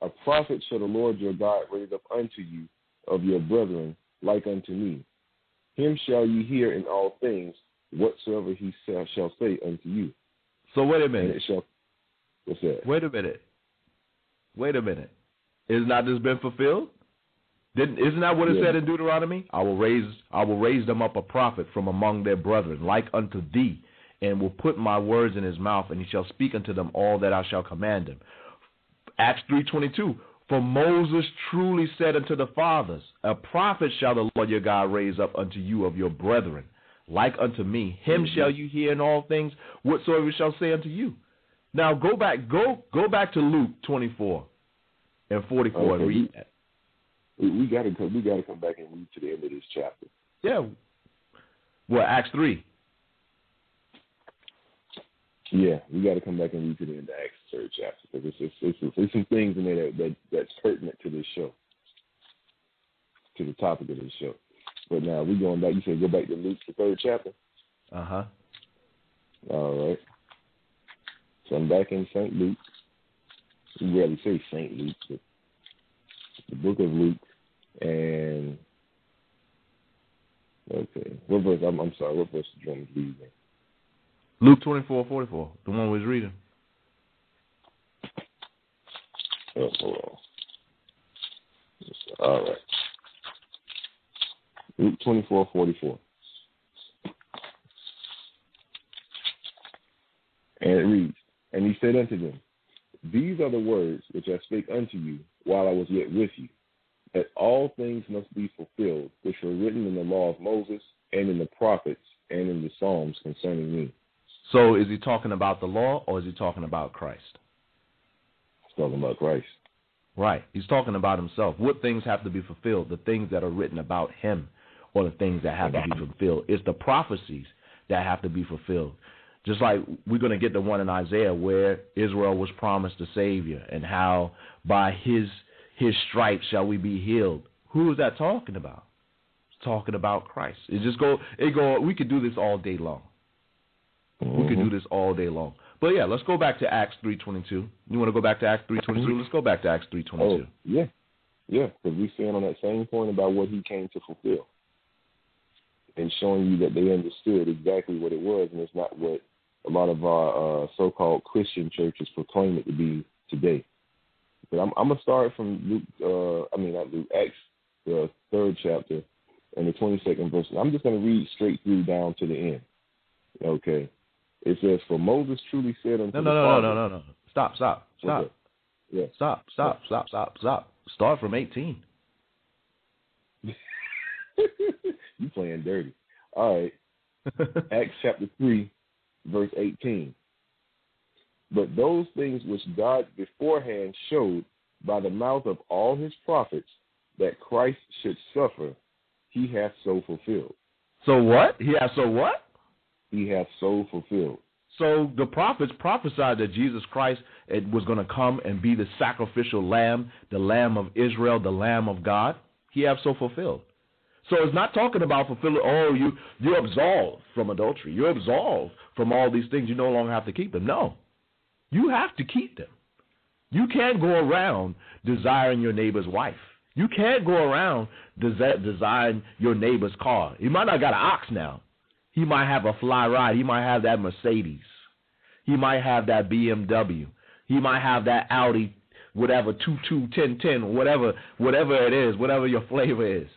A prophet shall the Lord your God raise up unto you of your brethren like unto me. Him shall ye hear in all things whatsoever he shall say unto you. So wait a minute. it shall, what's that? Wait a minute. Wait a minute. Is not this been fulfilled? Didn't isn't that what it yeah. said in Deuteronomy? I will raise I will raise them up a prophet from among their brethren, like unto thee, and will put my words in his mouth, and he shall speak unto them all that I shall command him. Acts three twenty two. For Moses truly said unto the fathers, A prophet shall the Lord your God raise up unto you of your brethren, like unto me. Him mm-hmm. shall you hear in all things, whatsoever shall say unto you. Now go back, go go back to Luke twenty four and forty four okay. and read that. We, we got to come. We got to come back and read to the end of this chapter. Yeah. Well, Acts three. Yeah, we got to come back and read to the end of Acts third chapter because there's, there's, there's some things in there that, that that's pertinent to this show, to the topic of this show. But now we're going back. You said go back to Luke, the third chapter. Uh huh. All right. So I'm back in Saint Luke. We rarely say Saint Luke, but the book of Luke, and okay, what verse? I'm, I'm sorry. What verse did you want me to read? Luke twenty four forty four, the one we was reading. Oh, hold on. All right. Luke twenty four forty four. And it reads, And he said unto them, These are the words which I spake unto you while I was yet with you, that all things must be fulfilled which were written in the law of Moses and in the prophets and in the Psalms concerning me. So is he talking about the law or is he talking about Christ? He's talking about Christ. Right. He's talking about himself. What things have to be fulfilled? The things that are written about him or the things that have to be fulfilled. It's the prophecies that have to be fulfilled. Just like we're going to get the one in Isaiah where Israel was promised a Savior and how by his his stripes shall we be healed. Who is that talking about? It's talking about Christ. It just go it go we could do this all day long. Mm-hmm. We could do this all day long. But yeah, let's go back to Acts three twenty two. You want to go back to Acts three twenty two? Let's go back to Acts three twenty two. Oh, yeah, yeah, because we stand on that same point about what he came to fulfill, and showing you that they understood exactly what it was, and it's not what a lot of our uh, so-called Christian churches proclaim it to be today. But I'm, I'm gonna start from Luke. Uh, I mean, not Luke. Acts, the third chapter, and the twenty-second verse. I'm just gonna read straight through down to the end. Okay. It says, "For Moses truly said unto no, no, no, Father, no, no, no, no, stop, stop, stop, yeah, stop, stop, stop, stop, stop. Start from 18. *laughs* you playing dirty. All right. *laughs* Acts chapter three, verse eighteen. But those things which God beforehand showed by the mouth of all his prophets that Christ should suffer, he hath so fulfilled. So what? He hath so what? He hath so fulfilled. So the prophets prophesied that Jesus Christ was going to come and be the sacrificial lamb, the lamb of Israel, the lamb of God. He have so fulfilled. So it's not talking about fulfilling. Oh, you you're absolved from adultery. You're absolved from all these things. You no longer have to keep them. No, you have to keep them. You can't go around desiring your neighbor's wife. You can't go around desi- desiring your neighbor's car. You might not got an ox now. He might have a fly ride. He might have that Mercedes. He might have that BMW. He might have that Audi, whatever two two ten ten, whatever whatever it is, whatever your flavor is.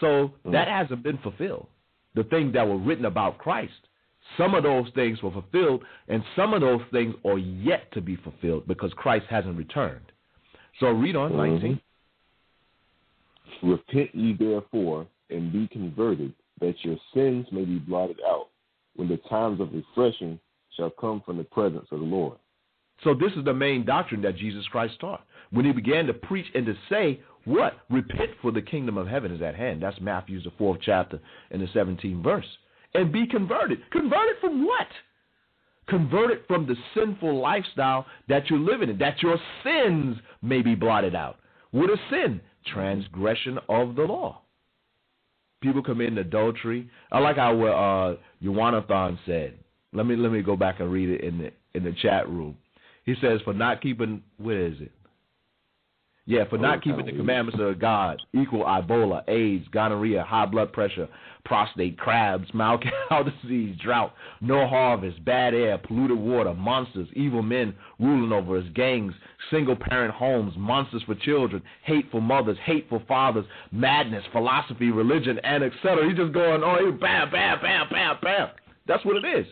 So mm-hmm. that hasn't been fulfilled. The things that were written about Christ, some of those things were fulfilled, and some of those things are yet to be fulfilled because Christ hasn't returned. So read on mm-hmm. 19. Repent ye therefore and be converted, that your sins may be blotted out, when the times of refreshing shall come from the presence of the Lord. So this is the main doctrine that Jesus Christ taught. When he began to preach and to say, what? Repent for the kingdom of heaven is at hand. That's Matthew's the fourth chapter and the 17th verse. And be converted. Converted from what? Converted from the sinful lifestyle that you're living in, that your sins may be blotted out. What is sin? Transgression of the law. People committing adultery. I like how uh, Yawanathan said. Let me let me go back and read it in the in the chat room. He says, "For not keeping, where is it? Yeah, for not oh, keeping the commandments of God, equal Ebola, AIDS, gonorrhea, high blood pressure, prostate, crabs, mouth *laughs* cow disease, drought, no harvest, bad air, polluted water, monsters, evil men ruling over us, gangs, single parent homes, monsters for children, hateful mothers, hateful fathers, madness, philosophy, religion, and etc. He's just going, oh, bam, bam, bam, bam, bam. That's what it is.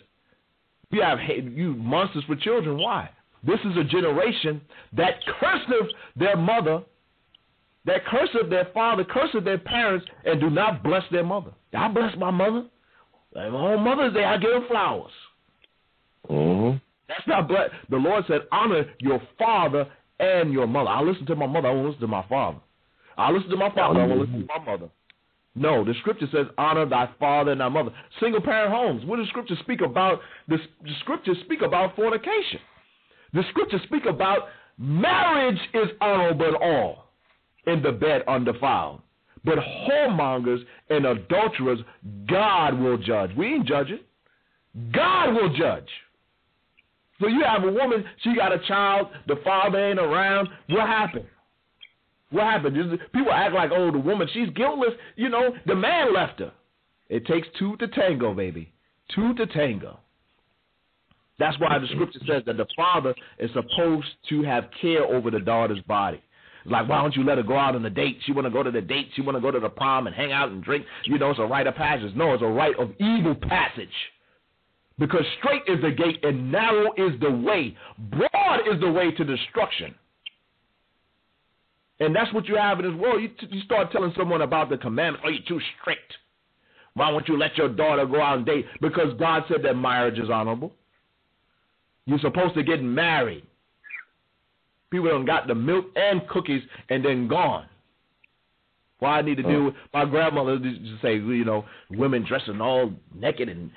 You have hate, you monsters for children. Why? This is a generation that curseth their mother, that curseth their father, curseth their parents, and do not bless their mother. I bless my mother. My own Mother's Day, I give her flowers. Mm-hmm. That's not bless. The Lord said, honor your father and your mother. I listen to my mother. I won't listen to my father. I listen to my father. I won't listen to my mother. No, the scripture says, honor thy father and thy mother. Single parent homes. What does scripture speak about? The, the scriptures speak about fornication. The scriptures speak about marriage is honorable in all, in the bed undefiled. But whoremongers and adulterers, God will judge. We ain't judging. God will judge. So you have a woman, she got a child, the father ain't around. What happened? What happened? People act like, oh, the woman, she's guiltless. You know, the man left her. It takes two to tango, baby. Two to tango. That's why the scripture says that the father is supposed to have care over the daughter's body. Like, why don't you let her go out on a date? She want to go to the date. She want to go to the prom and hang out and drink. You know, it's a rite of passage. No, it's a rite of evil passage. Because straight is the gate and narrow is the way. Broad is the way to destruction. And that's what you have in this world. You, t- you start telling someone about the commandments. Oh, you're too strict. Why won't you let your daughter go out and date? Because God said that marriage is honorable. You're supposed to get married. People don't got the milk and cookies and then gone. Why I need to do my grandmother used to say, you know, women dressing all naked and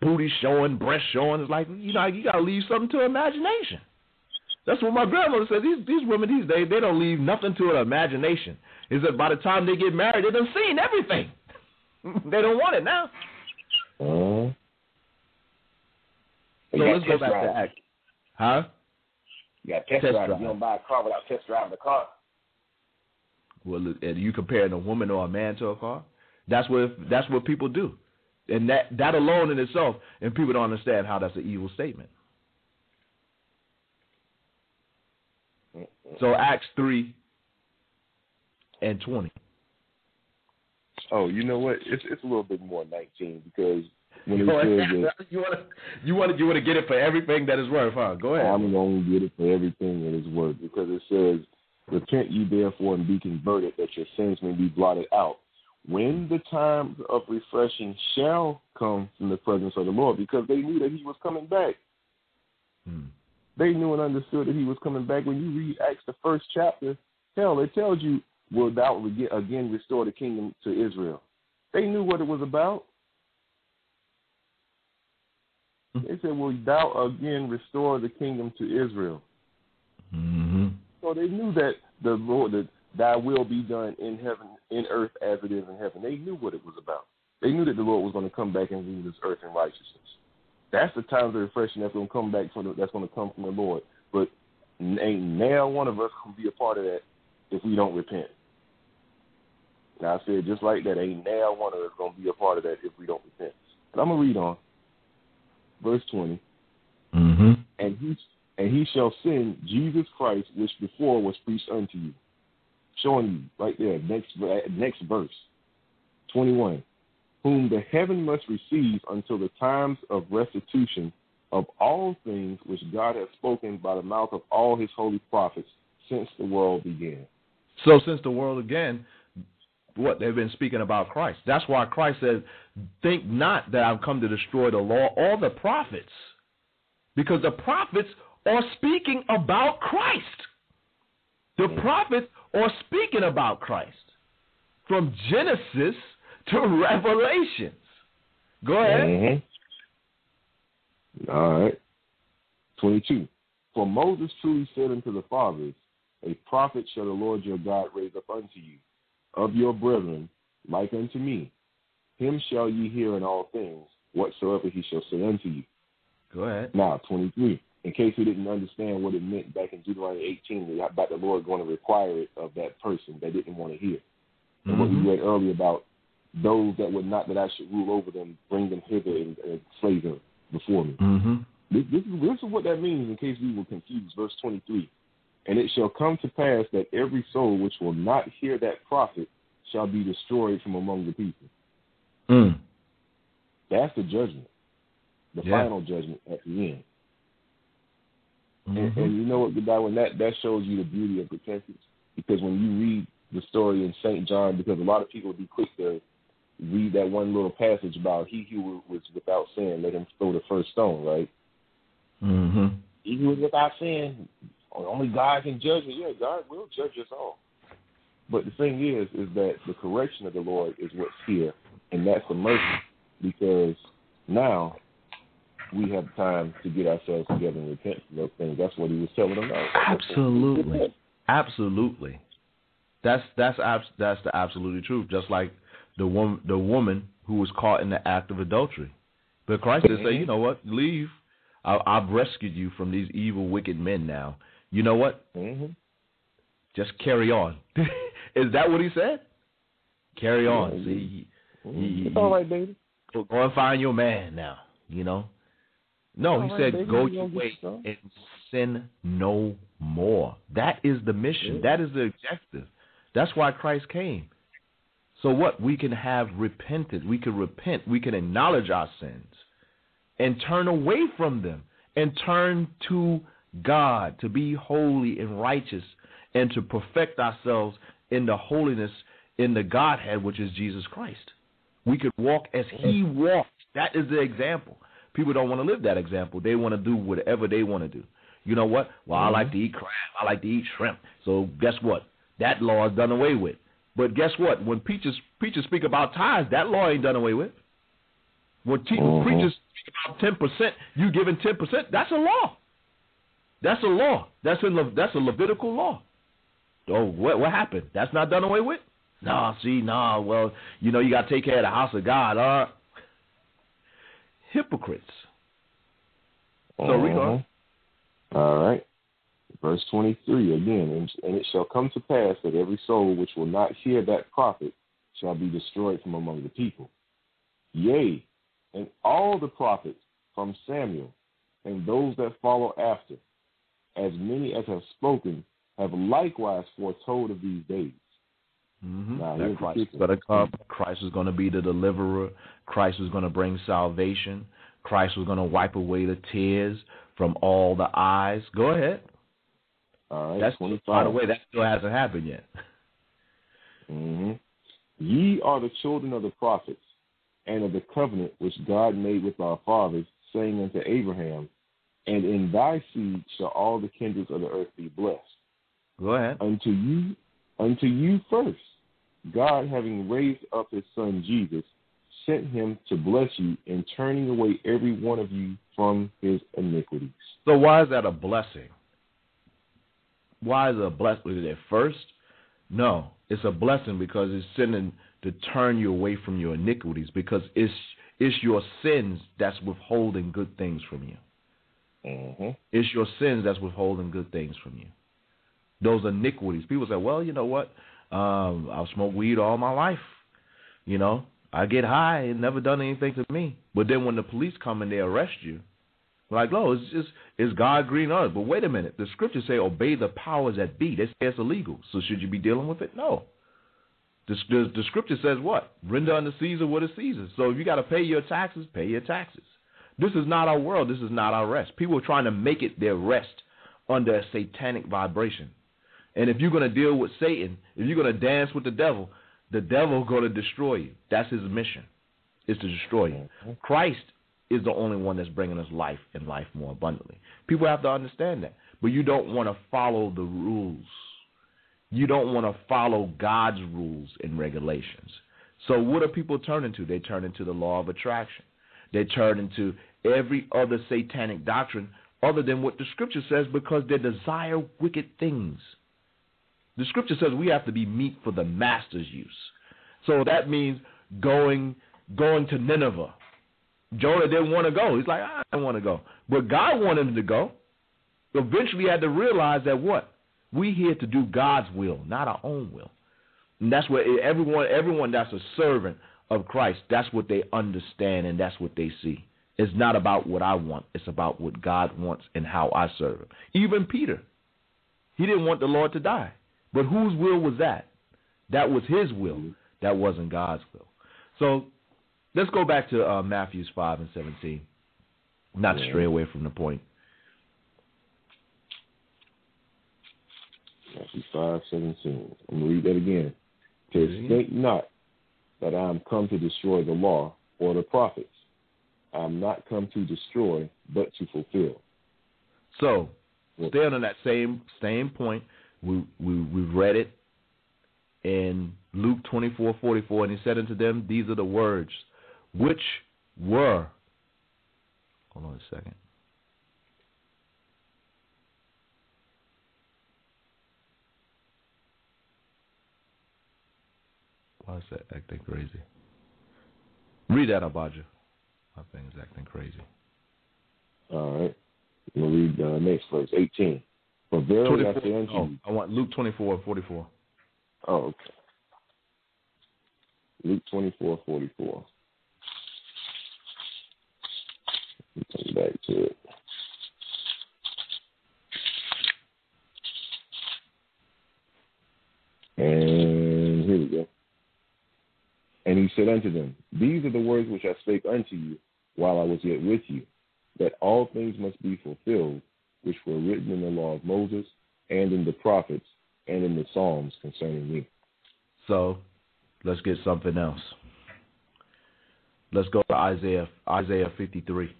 booty showing, breast showing. It's like, you know, you gotta leave something to imagination. That's what my grandmother said. These these women these days they don't leave nothing to an imagination. Is that by the time they get married, they done seen everything. *laughs* they don't want it now. Uh, so let's go back drive. to act. Huh? You got test, test drive. drive. You don't buy a car without test driving the car. Well, are you comparing a woman or a man to a car? That's what that's what people do, and that that alone in itself, and people don't understand how that's an evil statement. So Acts three and twenty. Oh, you know what? It's it's a little bit more nineteen because when you want, *laughs* *laughs* you want to you want to you want to get it for everything that is worth, huh? Go ahead. I'm going to get it for everything that is worth because it says, "Repent ye therefore and be converted, that your sins may be blotted out." When the time of refreshing shall come from the presence of the Lord, because they knew that He was coming back. Hmm. They knew and understood that He was coming back. When you read Acts the first chapter, hell, it tells you, "Will thou again restore the kingdom to Israel?" They knew what it was about. They said, "Will thou again restore the kingdom to Israel?" Mm-hmm. So they knew that the Lord, that Thy will be done in heaven, in earth as it is in heaven. They knew what it was about. They knew that the Lord was going to come back and rule this earth in righteousness. That's the times of refreshing that's going to come back from the, that's going to come from the Lord. But ain't now one of us going to be a part of that if we don't repent. Now I said just like that, ain't now one of us going to be a part of that if we don't repent. But I'm gonna read on, verse 20 mm-hmm. And he and he shall send Jesus Christ, which before was preached unto you, showing you right there next next verse, 21 whom the heaven must receive until the times of restitution of all things which God has spoken by the mouth of all his holy prophets since the world began. So, since the world began, what they've been speaking about Christ. That's why Christ said, Think not that I've come to destroy the law or the prophets, because the prophets are speaking about Christ. The prophets are speaking about Christ. From Genesis to Revelations. Go ahead. Mm-hmm. All right. 22. For Moses truly said unto the fathers, A prophet shall the Lord your God raise up unto you, of your brethren, like unto me. Him shall ye hear in all things, whatsoever he shall say unto you. Go ahead. Now, 23. In case we didn't understand what it meant back in Deuteronomy 18, about the Lord going to require it of that person that didn't want to hear. And mm-hmm. what we mm-hmm. read earlier about those that would not that I should rule over them, bring them hither and, and slay them before me. Mm-hmm. This, this, is, this is what that means in case we were confused. Verse 23. And it shall come to pass that every soul which will not hear that prophet shall be destroyed from among the people. Mm. That's the judgment, the yeah. final judgment at the end. Mm-hmm. And, and, you know what, when that, that shows you the beauty of the repentance. Because when you read the story in St. John, because a lot of people would be quick to read that one little passage about he who was without sin, let him throw the first stone, right? Mm-hmm. He who was without sin, only God can judge me. Yeah, God will judge us all. But the thing is, is that the correction of the Lord is what's here, and that's the mercy, because now we have time to get ourselves together and repent from those things. That's what he was telling them. Absolutely, absolutely. That's that's that's the absolutely truth. Just like the woman the woman who was caught in the act of adultery, but Christ mm-hmm. said, "You know what? Leave. I, I've rescued you from these evil, wicked men. Now, you know what? Mm-hmm. Just carry on." *laughs* Is that what he said? Carry on. Yeah, See, mm-hmm. it's all right, baby. Go and find your man now. You know. No, he said, baby. "Go your way and sin no more." That is the mission. Yeah. That is the objective. That's why Christ came. So what? We can have repented. We can repent. We can acknowledge our sins and turn away from them and turn to God to be holy and righteous and to perfect ourselves in the holiness in the Godhead, which is Jesus Christ. We could walk as He walked. That is the example. People don't want to live that example. They want to do whatever they want to do. You know what? Well, I like to eat crab. I like to eat shrimp. So guess what? That law is done away with. But guess what? When preachers preachers speak about tithes, that law ain't done away with. When te- mm-hmm. preachers speak about ten percent, you giving ten percent, that's a law. That's a law. That's a Le- that's a Levitical law. Oh, what what happened? That's not done away with? No, see, no. Well, you know, you got to take care of the house of God. Uh, hypocrites. So mm-hmm. read. All right. Verse 23 again, and it shall come to pass that every soul which will not hear that prophet shall be destroyed from among the people. Yea, and all the prophets from Samuel and those that follow after, as many as have spoken, have likewise foretold of these days. Mm-hmm. Now, that Christ is going to come. Christ is going to be the deliverer. Christ is going to bring salvation. Christ is going to wipe away the tears from all the eyes. Go ahead. All right, That's 25. by the way, that still hasn't happened yet. Mm-hmm. Ye are the children of the prophets, and of the covenant which God made with our fathers, saying unto Abraham, And in thy seed shall all the kindreds of the earth be blessed. Go ahead. Unto you, unto you first, God having raised up His Son Jesus, sent him to bless you in turning away every one of you from his iniquities. So why is that a blessing? Why is it a blessing? At first, no, it's a blessing because it's sending to turn you away from your iniquities because it's it's your sins that's withholding good things from you. Mm-hmm. It's your sins that's withholding good things from you. Those iniquities. People say, well, you know what? Um, I've smoked weed all my life. You know, I get high and never done anything to me. But then when the police come and they arrest you, like, oh, it's just is God green earth? But wait a minute. The scriptures say obey the powers that be. They say it's illegal. So should you be dealing with it? No. The, the, the scripture says what? Render unto Caesar what is Caesar. So if you got to pay your taxes, pay your taxes. This is not our world. This is not our rest. People are trying to make it their rest under a satanic vibration. And if you're going to deal with Satan, if you're going to dance with the devil, the devil is going to destroy you. That's his mission, is to destroy you. Mm-hmm. Christ is the only one that's bringing us life and life more abundantly. People have to understand that. But you don't want to follow the rules you don't want to follow God's rules and regulations. So what are people turning to? They turn into the law of attraction. They turn into every other satanic doctrine other than what the scripture says because they desire wicked things. The scripture says we have to be meat for the master's use. So that means going going to Nineveh. Jonah didn't want to go. He's like, I don't want to go. But God wanted him to go. Eventually he had to realize that what? We here to do God's will, not our own will. And that's what everyone everyone that's a servant of Christ, that's what they understand and that's what they see. It's not about what I want, it's about what God wants and how I serve him. Even Peter. He didn't want the Lord to die. But whose will was that? That was his will. That wasn't God's will. So let's go back to uh, Matthew's 5 and 17. Not to stray away from the point. Matthew five seventeen. I'm gonna read that again. Says, mm-hmm. Think not that I am come to destroy the law or the prophets. I am not come to destroy, but to fulfill. So, staying on that same same point, we we we read it in Luke twenty four forty four, and he said unto them, These are the words which were. Hold on a second. Why is that acting crazy? Read that, Abaja. My thing is acting crazy. All right. We'll read uh, next verse, 18. For verily I say unto oh, you. I want Luke 24 44. Oh, okay. Luke 24, 44. Come back to it. And here we go. And he said unto them, These are the words which I spake unto you while I was yet with you, that all things must be fulfilled, which were written in the law of Moses, and in the prophets, and in the Psalms concerning me. So, let's get something else. Let's go to Isaiah Isaiah 53.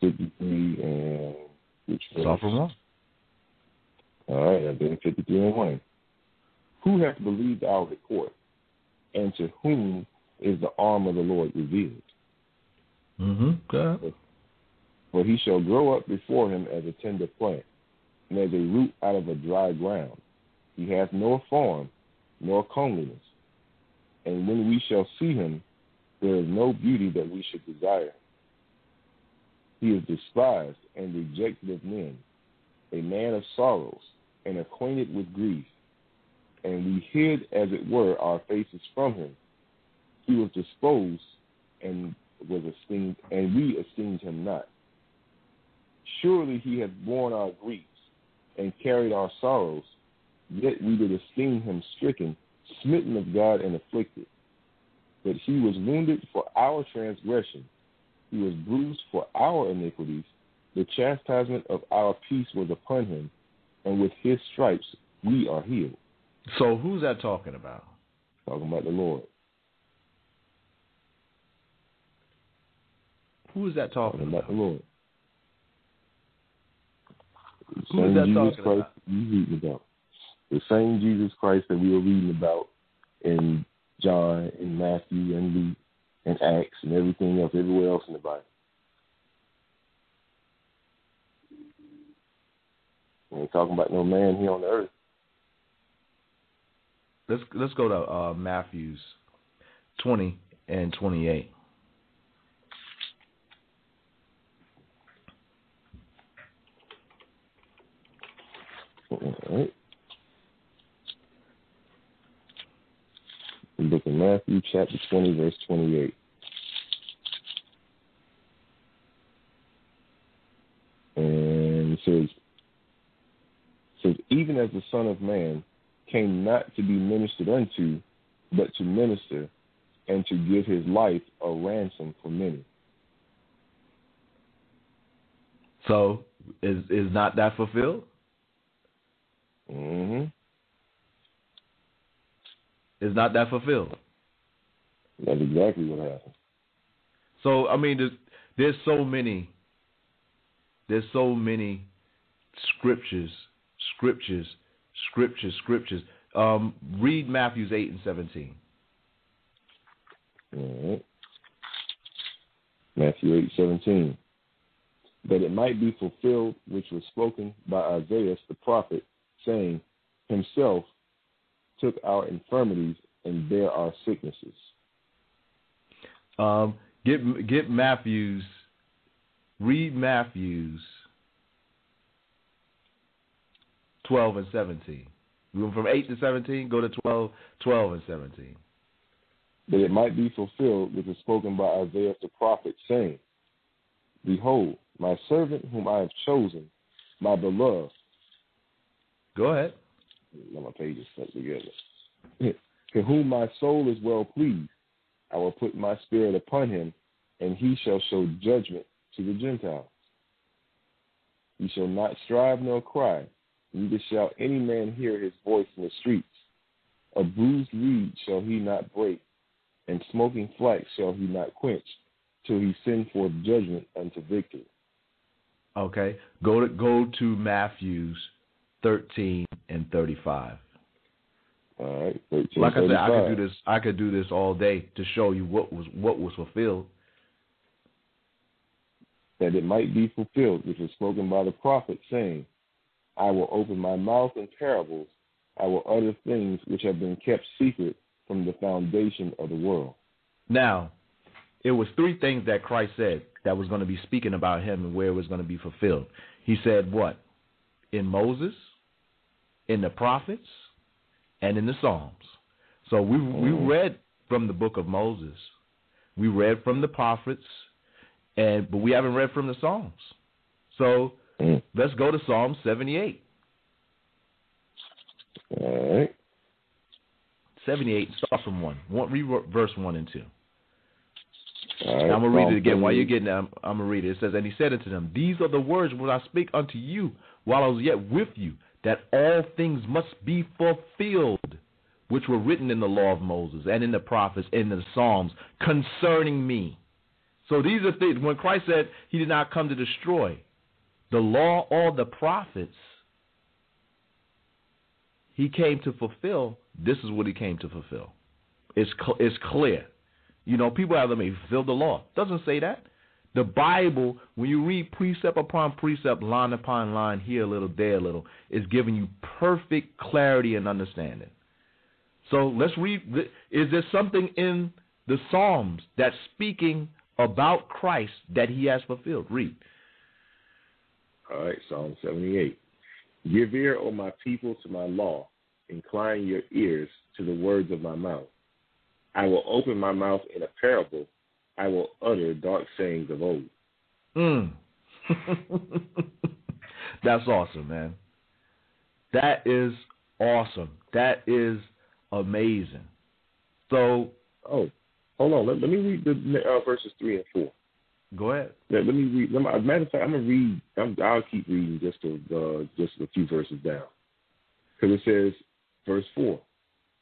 53 and which from one. All right, I've been 53 and 1. Who hath believed our report, and to whom is the arm of the Lord revealed? Mm-hmm. God. For he shall grow up before him as a tender plant, and as a root out of a dry ground. He hath no form, nor comeliness. And when we shall see him, there is no beauty that we should desire. He is despised and rejected of men, a man of sorrows and acquainted with grief. And we hid, as it were, our faces from him. He was disposed and was esteemed, and we esteemed him not. Surely he hath borne our griefs and carried our sorrows, yet we did esteem him stricken, smitten of God, and afflicted. But he was wounded for our transgression he was bruised for our iniquities. The chastisement of our peace was upon him, and with his stripes we are healed. So who's that talking about? Talking about the Lord. Who is that talking about? The Lord. The Who is that Jesus talking Christ about? You reading about the same Jesus Christ that we were reading about in John and Matthew and Luke and Acts and everything else, everywhere else in the Bible. We ain't talking about no man here on the earth. Let's let's go to uh, Matthew's twenty and twenty eight. All right. Of Matthew, chapter 20, verse 28. And it says, says, even as the Son of Man came not to be ministered unto, but to minister and to give his life a ransom for many. So is is not that fulfilled? Mm-hmm. Is not that fulfilled? That's exactly what happened. So I mean, there's there's so many there's so many scriptures, scriptures, scriptures, scriptures. Um, read Matthew's eight and seventeen. All right. Matthew eight seventeen. That it might be fulfilled which was spoken by Isaiah the prophet, saying, Himself took our infirmities and bare our sicknesses. Um, get get Matthew's. Read Matthew's twelve and seventeen. We went from eight to seventeen. Go to 12, 12 and seventeen. That it might be fulfilled which was spoken by Isaiah the prophet, saying, Behold, my servant whom I have chosen, my beloved. Go ahead. My pages stuck together. to whom my soul is well pleased, I will put my spirit upon him, and he shall show judgment to the Gentiles. He shall not strive nor cry, neither shall any man hear his voice in the streets. A bruised reed shall he not break, and smoking flax shall he not quench, till he send forth judgment unto victory. Okay, go to go to Matthew's thirteen and thirty-five. All right, 13, like I said, I could do this. I could do this all day to show you what was what was fulfilled. that it might be fulfilled, which was spoken by the prophet, saying, I will open my mouth in parables, I will utter things which have been kept secret from the foundation of the world. Now, it was three things that Christ said that was going to be speaking about him and where it was going to be fulfilled. He said what? In Moses, in the prophets, and in the Psalms. So we we mm. read from the book of Moses. We read from the prophets, and but we haven't read from the Psalms. So mm. let's go to Psalm 78. All right. 78, start from 1. one read verse 1 and 2. All right. Now, I'm going to read it again. While you're getting there, I'm, I'm going to read it. It says, And he said unto them, These are the words which I speak unto you while I was yet with you, that all things must be fulfilled, which were written in the law of Moses and in the prophets and in the Psalms concerning me. So these are things, when Christ said he did not come to destroy the law or the prophets, he came to fulfill. This is what he came to fulfill. It's, cl- it's clear. You know, people have them fulfill the law. Doesn't say that. The Bible, when you read precept upon precept, line upon line, here a little, there a little, is giving you perfect clarity and understanding. So let's read. Is there something in the Psalms that's speaking about Christ that he has fulfilled? Read. All right, Psalm 78. Give ear, O my people, to my law. Incline your ears to the words of my mouth. I will open my mouth in a parable. I will utter dark sayings of old. Mm. *laughs* That's awesome, man. That is awesome. That is amazing. So, oh, hold on. Let, let me read the uh, verses three and four. Go ahead. Let, let me read. Let me, as a matter of fact, I'm gonna read. I'm, I'll keep reading just a, uh, just a few verses down, because it says, verse four,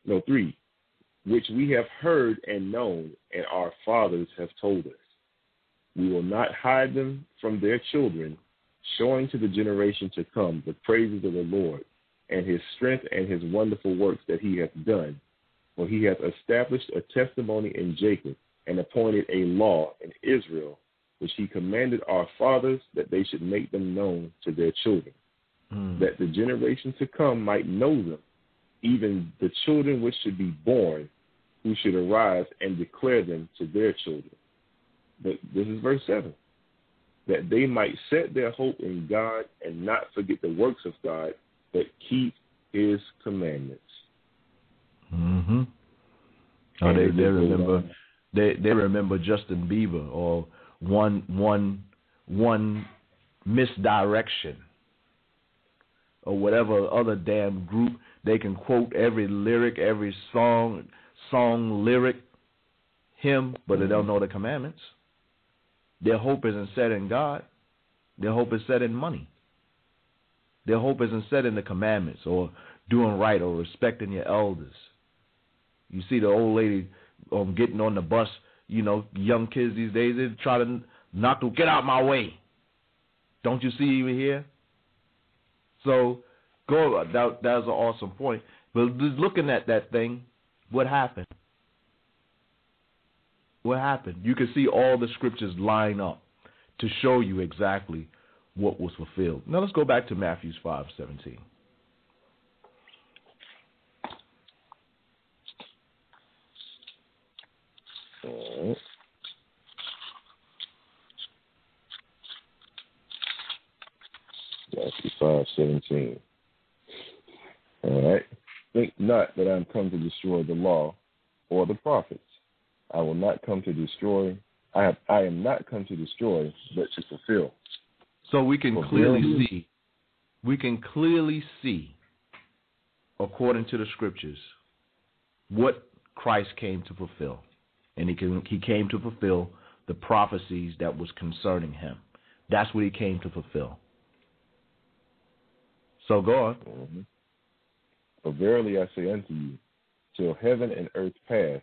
no three, which we have heard and known, and our fathers have told us, We will not hide them from their children, showing to the generation to come the praises of the Lord and his strength and his wonderful works that he hath done. For he hath established a testimony in Jacob and appointed a law in Israel, which he commanded our fathers that they should make them known to their children, mm. that the generation to come might know them, even the children which should be born, who should arise and declare them to their children. But this is verse 7 that they might set their hope in God and not forget the works of God, but keep his commandments. Mm-hmm. Oh, they, they remember they they remember Justin Bieber or one one one misdirection or whatever other damn group they can quote every lyric, every song song lyric hymn, but they don't know the commandments. Their hope isn't set in God. Their hope is set in money. Their hope isn't set in the commandments or doing right or respecting your elders. You see the old lady um, getting on the bus, you know, young kids these days, they try to knock them, get out my way. Don't you see even here? So, go. That that was an awesome point. But looking at that thing, what happened? What happened? You can see all the scriptures line up to show you exactly what was fulfilled. Now let's go back to Matthew five seventeen. Matthew five seventeen. All right. Think not that I am come to destroy the law or the prophets. I will not come to destroy. I have, I am not come to destroy, but to fulfill. So we can clearly see. We can clearly see, according to the scriptures, what Christ came to fulfill and he, can, he came to fulfill the prophecies that was concerning him. That's what he came to fulfill. So go on. Mm-hmm. For verily I say unto you, till heaven and earth pass,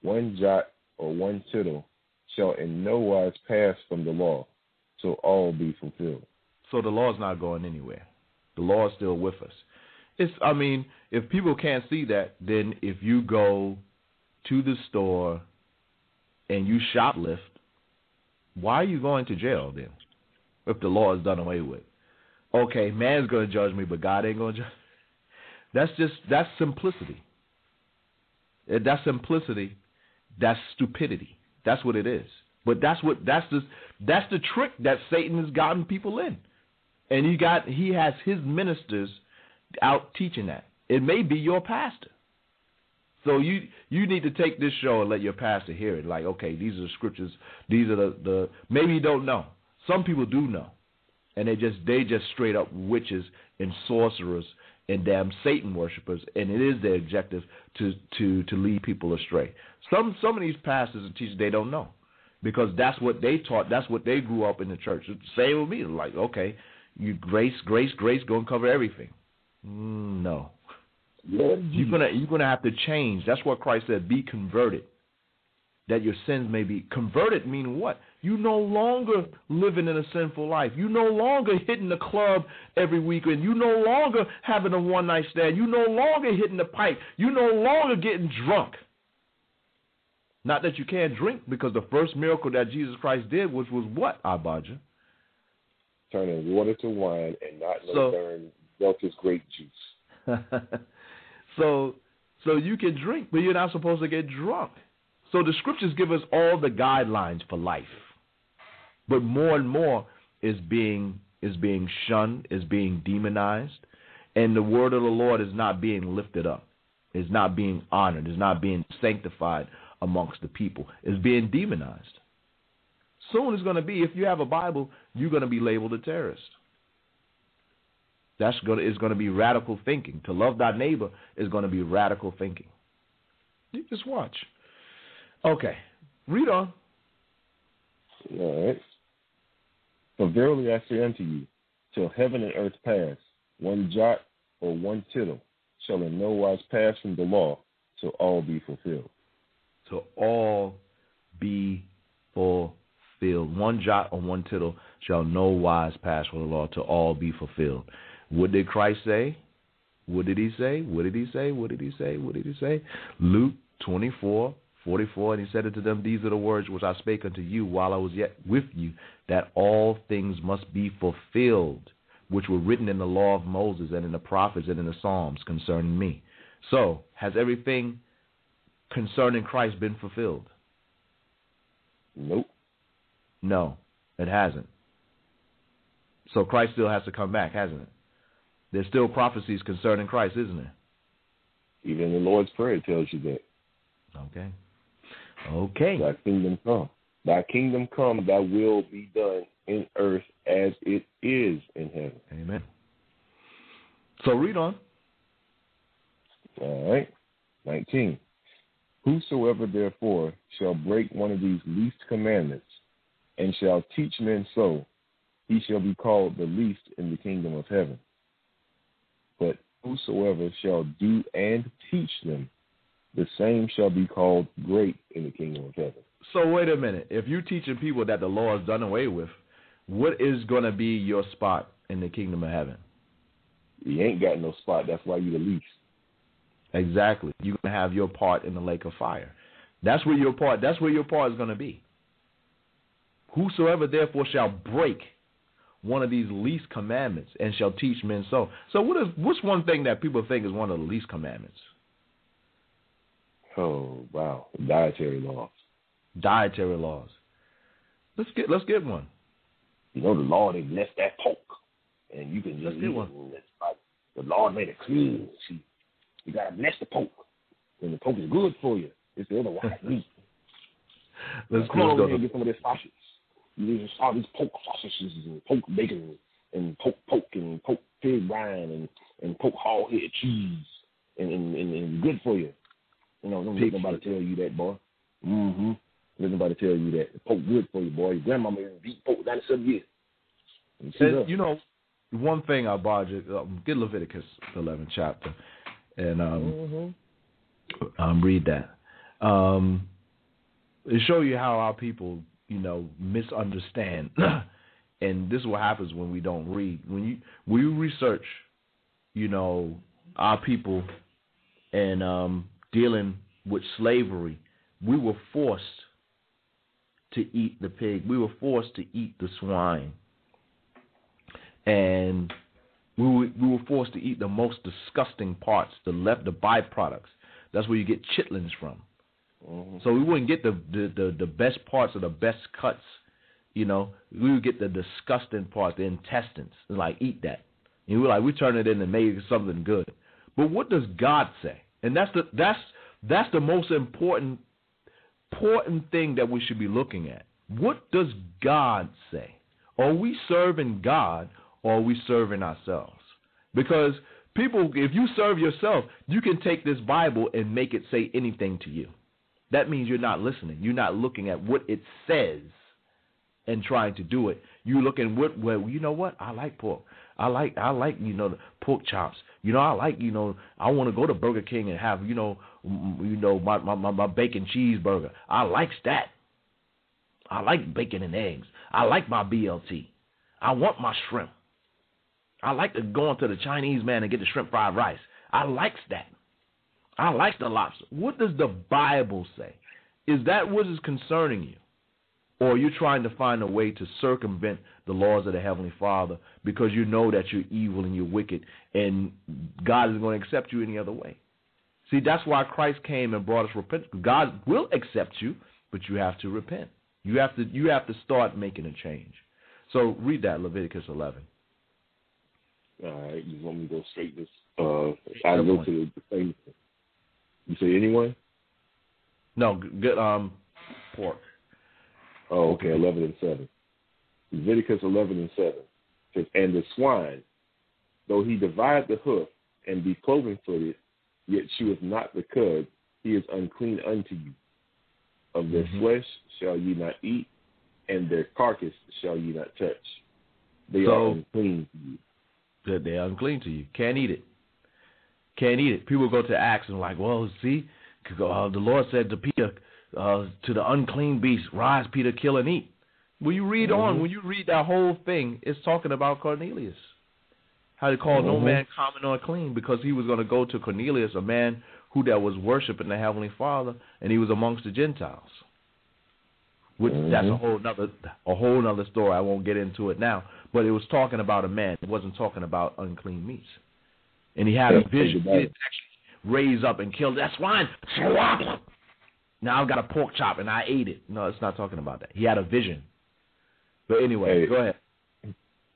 one jot or one tittle shall in no wise pass from the law, till all be fulfilled. So the law is not going anywhere. The law is still with us. It's I mean, if people can't see that, then if you go to the store and you shoplift, why are you going to jail then? If the law is done away with. Okay, man's going to judge me, but God ain't going to judge. That's just that's simplicity. Eh, that's simplicity. That's stupidity. That's what it is. But that's what that's the that's the trick that Satan has gotten people in, and he got he has his ministers out teaching that. It may be your pastor. So you you need to take this show and let your pastor hear it. Like, okay, these are the scriptures. These are the, the maybe you don't know. Some people do know, and they just they just straight up witches and sorcerers and damn Satan worshippers, and it is their objective to to to lead people astray. Some some of these pastors and teachers they don't know because that's what they taught. That's what they grew up in the church. Same with me. Like, okay, you grace, grace, grace, go and cover everything. Mm, no, you're gonna you're gonna have to change. That's what Christ said. Be converted, that your sins may be converted. Meaning what? You no longer living in a sinful life. You no longer hitting the club every weekend. You no longer having a one night stand. You no longer hitting the pipe. You no longer getting drunk. Not that you can't drink, because the first miracle that Jesus Christ did was was what, Abadja? Turning water to wine and not so, turn Welch's grape juice. *laughs* So so you can drink, but you're not supposed to get drunk. So the scriptures give us all the guidelines for life. But more and more is being is being shunned, is being demonized, and the word of the Lord is not being lifted up, is not being honored, is not being sanctified amongst the people, is being demonized. Soon it's going to be, if you have a Bible, you're going to be labeled a terrorist. That's going to, is going to be radical thinking. To love thy neighbor is going to be radical thinking. You just watch. Okay, read on. All right. For verily I say unto you, till heaven and earth pass, one jot or one tittle shall in no wise pass from the law till all be fulfilled. Till all be fulfilled. One jot or one tittle shall no wise pass from the law to all be fulfilled. What did Christ say? What did he say? What did he say? What did he say? What did he say? Luke 24, 44, and he said unto them, These are the words which I spake unto you while I was yet with you, that all things must be fulfilled, which were written in the law of Moses and in the prophets and in the Psalms concerning me. So, has everything concerning Christ been fulfilled? Nope. No, it hasn't. So Christ still has to come back, hasn't it? There's still prophecies concerning Christ, isn't there? Even the Lord's Prayer tells you that. Okay. Okay. Thy kingdom come. Thy kingdom come, thy will be done in earth as it is in heaven. Amen. So read on. All right. 19. Whosoever therefore shall break one of these least commandments and shall teach men so, he shall be called the least in the kingdom of heaven. But whosoever shall do and teach them, the same shall be called great in the kingdom of heaven. So wait a minute. If you're teaching people that the law is done away with, what is going to be your spot in the kingdom of heaven? You ain't got no spot. That's why you the least. Exactly. You're going to have your part in the lake of fire. That's where your part. That's where your part is going to be. Whosoever therefore shall break one of these least commandments and shall teach men so. So what is what's one thing that people think is one of the least commandments? Oh wow, dietary laws. Dietary laws. Let's get let's get one. You know the Lord has blessed that pork, and you can just let's get one. Like the Lord made it clean. See, you gotta bless the pork, and the pork is good for you. It's the other white *laughs* meat. let's, come let's on and get some of this sausage. You all these pork sausages and pork bacon and pork poke and pork pig brine and and pork hog head cheese and and, and, and good for you. You know, don't let nobody tell you that, boy. Mm-hmm. Let nobody tell you that. Pork good for you, boy. Your grandmama eat pork 97 years. You, and, you know, one thing I bought you, um, get Leviticus 11 chapter and um, mm-hmm. um read that. Um, it show you how our people you know, misunderstand. *clears throat* and this is what happens when we don't read. When you we research, you know, our people and um, dealing with slavery, we were forced to eat the pig. We were forced to eat the swine. And we were, we were forced to eat the most disgusting parts, the left, the byproducts. That's where you get chitlins from. Mm-hmm. So we wouldn't get the, the, the the best parts or the best cuts. You know, we would get the disgusting part, the intestines. and like eat that. And we're like, we turn it into maybe something good. But what does God say? And that's the that's that's the most important important thing that we should be looking at. What does God say? Are we serving God or are we serving ourselves? Because people, if you serve yourself, you can take this Bible and make it say anything to you that means you're not listening. You're not looking at what it says and trying to do it. You looking what well, you know what? I like pork. I like I like you know the pork chops. You know I like you know I want to go to Burger King and have you know you know my my my bacon cheeseburger. I likes that. I like bacon and eggs. I like my BLT. I want my shrimp. I like to go into the Chinese man and get the shrimp fried rice. I likes that. I like the lobster. What does the Bible say? Is that what is concerning you? Or you're trying to find a way to circumvent the laws of the Heavenly Father because you know that you're evil and you're wicked and God isn't going to accept you any other way? See, that's why Christ came and brought us repentance. God will accept you, but you have to repent. You have to you have to start making a change. So read that Leviticus 11. All right, you want me to go straight this? Uh, I go to the same you say anyone? No, good. Um, pork. Oh, okay. Eleven and seven. Leviticus eleven and seven says, "And the swine, though he divide the hoof and be cloven footed, yet she cheweth not the cud, he is unclean unto you. Of their mm-hmm. flesh shall ye not eat, and their carcass shall ye not touch. They so, are unclean to you. They are unclean to you. Can't eat it. Can't eat it. People go to Acts and like, well, see, uh, the Lord said to Peter, uh, to the unclean beast, rise, Peter, kill and eat. When you read mm-hmm. on, when you read that whole thing, it's talking about Cornelius. How they call mm-hmm. no man common or clean because he was going to go to Cornelius, a man who that was worshiping the heavenly Father, and he was amongst the Gentiles. Which mm-hmm. that's a whole another a whole another story. I won't get into it now. But it was talking about a man. It wasn't talking about unclean meats. And he had a vision. He didn't actually raise up and kill that swine. Now I've got a pork chop and I ate it. No, it's not talking about that. He had a vision. But anyway, hey, go ahead.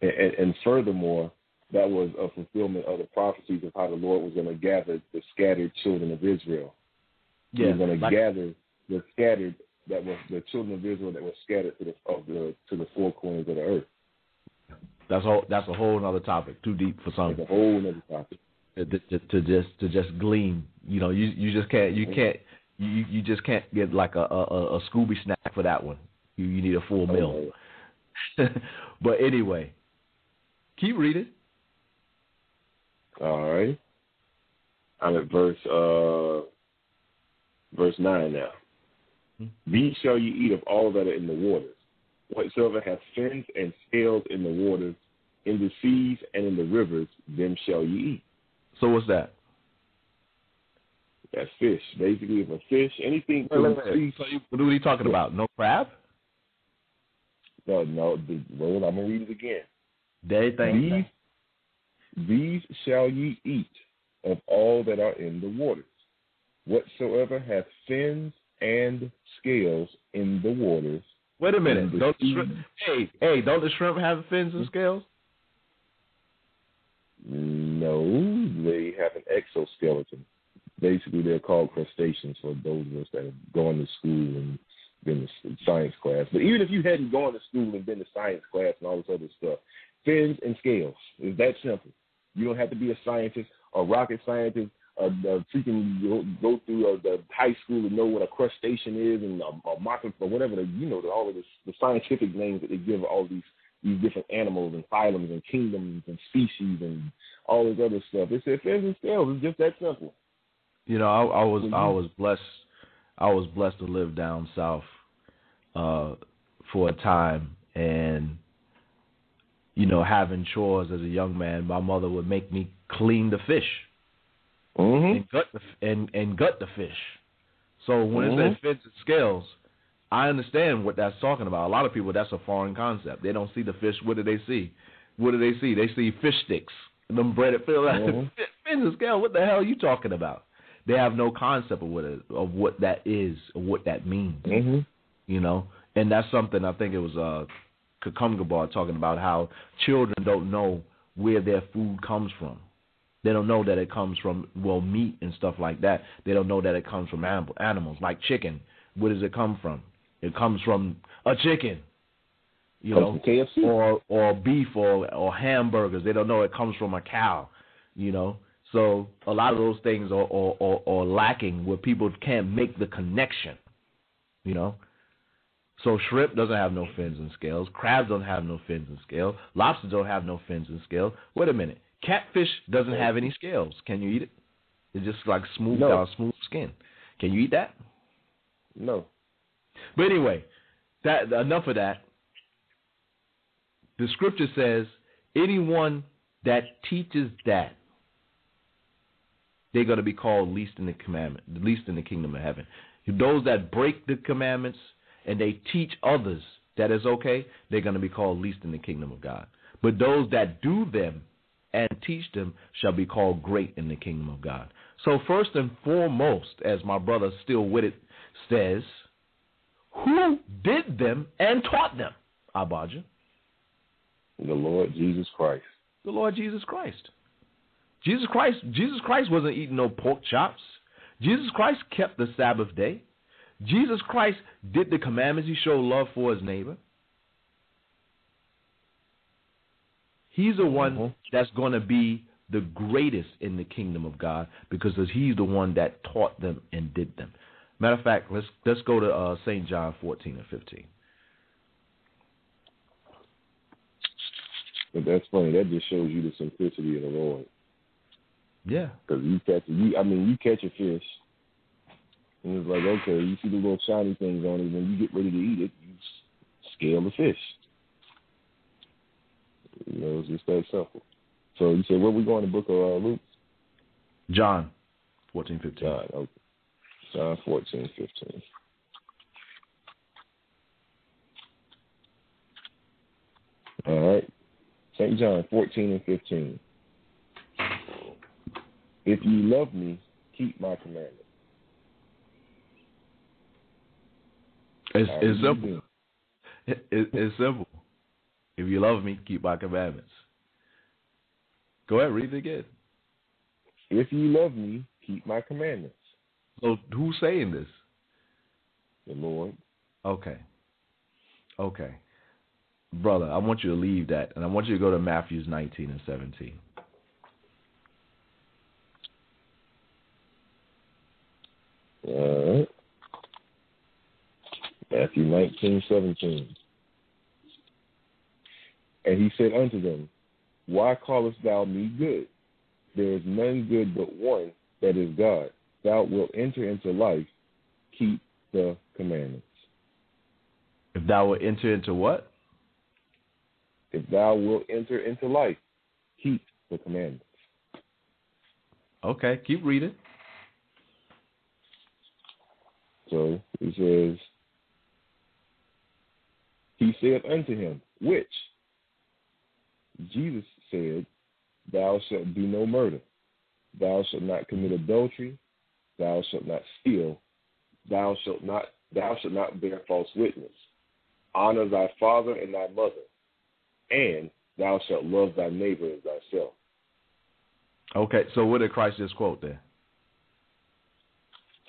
And, and furthermore, that was a fulfillment of the prophecies of how the Lord was going to gather the scattered children of Israel. Yeah, he was going to like, gather the scattered that was the children of Israel that were scattered to the of the to the four corners of the earth. That's whole. That's a whole other topic. Too deep for some. It's a whole other topic. To, to, to, just to just glean, you know, you you just can't you can't you you just can't get like a a, a Scooby snack for that one. You you need a full meal. *laughs* but anyway, keep reading. All right. I'm at verse uh verse nine now. Hmm. These shall you eat of all that are in the waters. Whatsoever hath fins and scales in the waters, in the seas and in the rivers, them shall you eat. So what's that? That's fish. Basically, if a fish, anything. Wait, wait, wait. So you, what are you talking about? No crab? No, no. The, well, I'm gonna read it again. They think these, these shall ye eat of all that are in the waters. Whatsoever hath fins and scales in the waters. Wait a minute. Don't the shrimp, hey, hey, don't the shrimp have fins and scales? No, they have an exoskeleton. Basically, they're called crustaceans for those of us that have gone to school and been to science class. But even if you hadn't gone to school and been to science class and all this other stuff, fins and scales is that simple. You don't have to be a scientist, a rocket scientist, a, freaking go, go through the high school to know what a crustacean is and a, a mocker or whatever the you know the, all of this, the scientific names that they give all these these different animals and phylums and kingdoms and species and all this other stuff. It's said fins and scales. It's just that simple. You know, I, I was mm-hmm. I was blessed. I was blessed to live down south uh, for a time, and you know, having chores as a young man, my mother would make me clean the fish mm-hmm. and gut the and and gut the fish. So when mm-hmm. it says fins and scales, I understand what that's talking about. A lot of people, that's a foreign concept. They don't see the fish. What do they see? What do they see? They see fish sticks. Them breaded fill *laughs* mm-hmm. fins and scales. What the hell are you talking about? They have no concept of what it, of what that is or what that means. Mm-hmm. You know, and that's something I think it was uh Kakumgabar talking about how children don't know where their food comes from. They don't know that it comes from well meat and stuff like that. They don't know that it comes from animals like chicken. Where does it come from? It comes from a chicken, you know, or or beef or or hamburgers. They don't know it comes from a cow, you know. So a lot of those things are, are, are, are lacking where people can't make the connection, you know. So shrimp doesn't have no fins and scales. Crabs don't have no fins and scales. Lobsters don't have no fins and scales. Wait a minute. Catfish doesn't have any scales. Can you eat it? It's just like smooth no. down, smooth skin. Can you eat that? No. But anyway, that enough of that. The scripture says, anyone that teaches that they're going to be called least in the commandment, least in the kingdom of heaven. Those that break the commandments and they teach others that is okay, they're going to be called least in the kingdom of God. But those that do them and teach them shall be called great in the kingdom of God. So first and foremost, as my brother Still With It says, who did them and taught them, Abaja? The Lord Jesus Christ. The Lord Jesus Christ. Jesus Christ, Jesus Christ wasn't eating no pork chops. Jesus Christ kept the Sabbath day. Jesus Christ did the commandments. He showed love for his neighbor. He's the one mm-hmm. that's going to be the greatest in the kingdom of God because he's the one that taught them and did them. Matter of fact, let's let's go to uh, St. John 14 and 15. But that's funny. That just shows you the simplicity of the Lord. Yeah. Because you catch you, I mean, you catch a fish, and it's like, okay, you see the little shiny things on it. When you get ready to eat it, you scale the fish. You know, it's just that simple. So you said, where we going? to book of uh, Luke? John, fourteen fifteen. John, okay. John fourteen fifteen. All right. St. John 14 and 15. If you love me, keep my commandments. It's, it's simple. It, it, it's simple. If you love me, keep my commandments. Go ahead, read it again. If you love me, keep my commandments. So who's saying this? The Lord. Okay. Okay. Brother, I want you to leave that and I want you to go to Matthews 19 and 17. All right. Matthew 19, 17. And he said unto them, Why callest thou me good? There is none good but one, that is God. Thou wilt enter into life, keep the commandments. If thou wilt enter into what? If thou wilt enter into life, keep the commandments. Okay, keep reading. So he says, He said unto him, Which? Jesus said, Thou shalt do no murder. Thou shalt not commit adultery. Thou shalt not steal. Thou shalt not thou shalt not bear false witness. Honor thy father and thy mother, and thou shalt love thy neighbor as thyself. Okay, so what did Christ just quote there?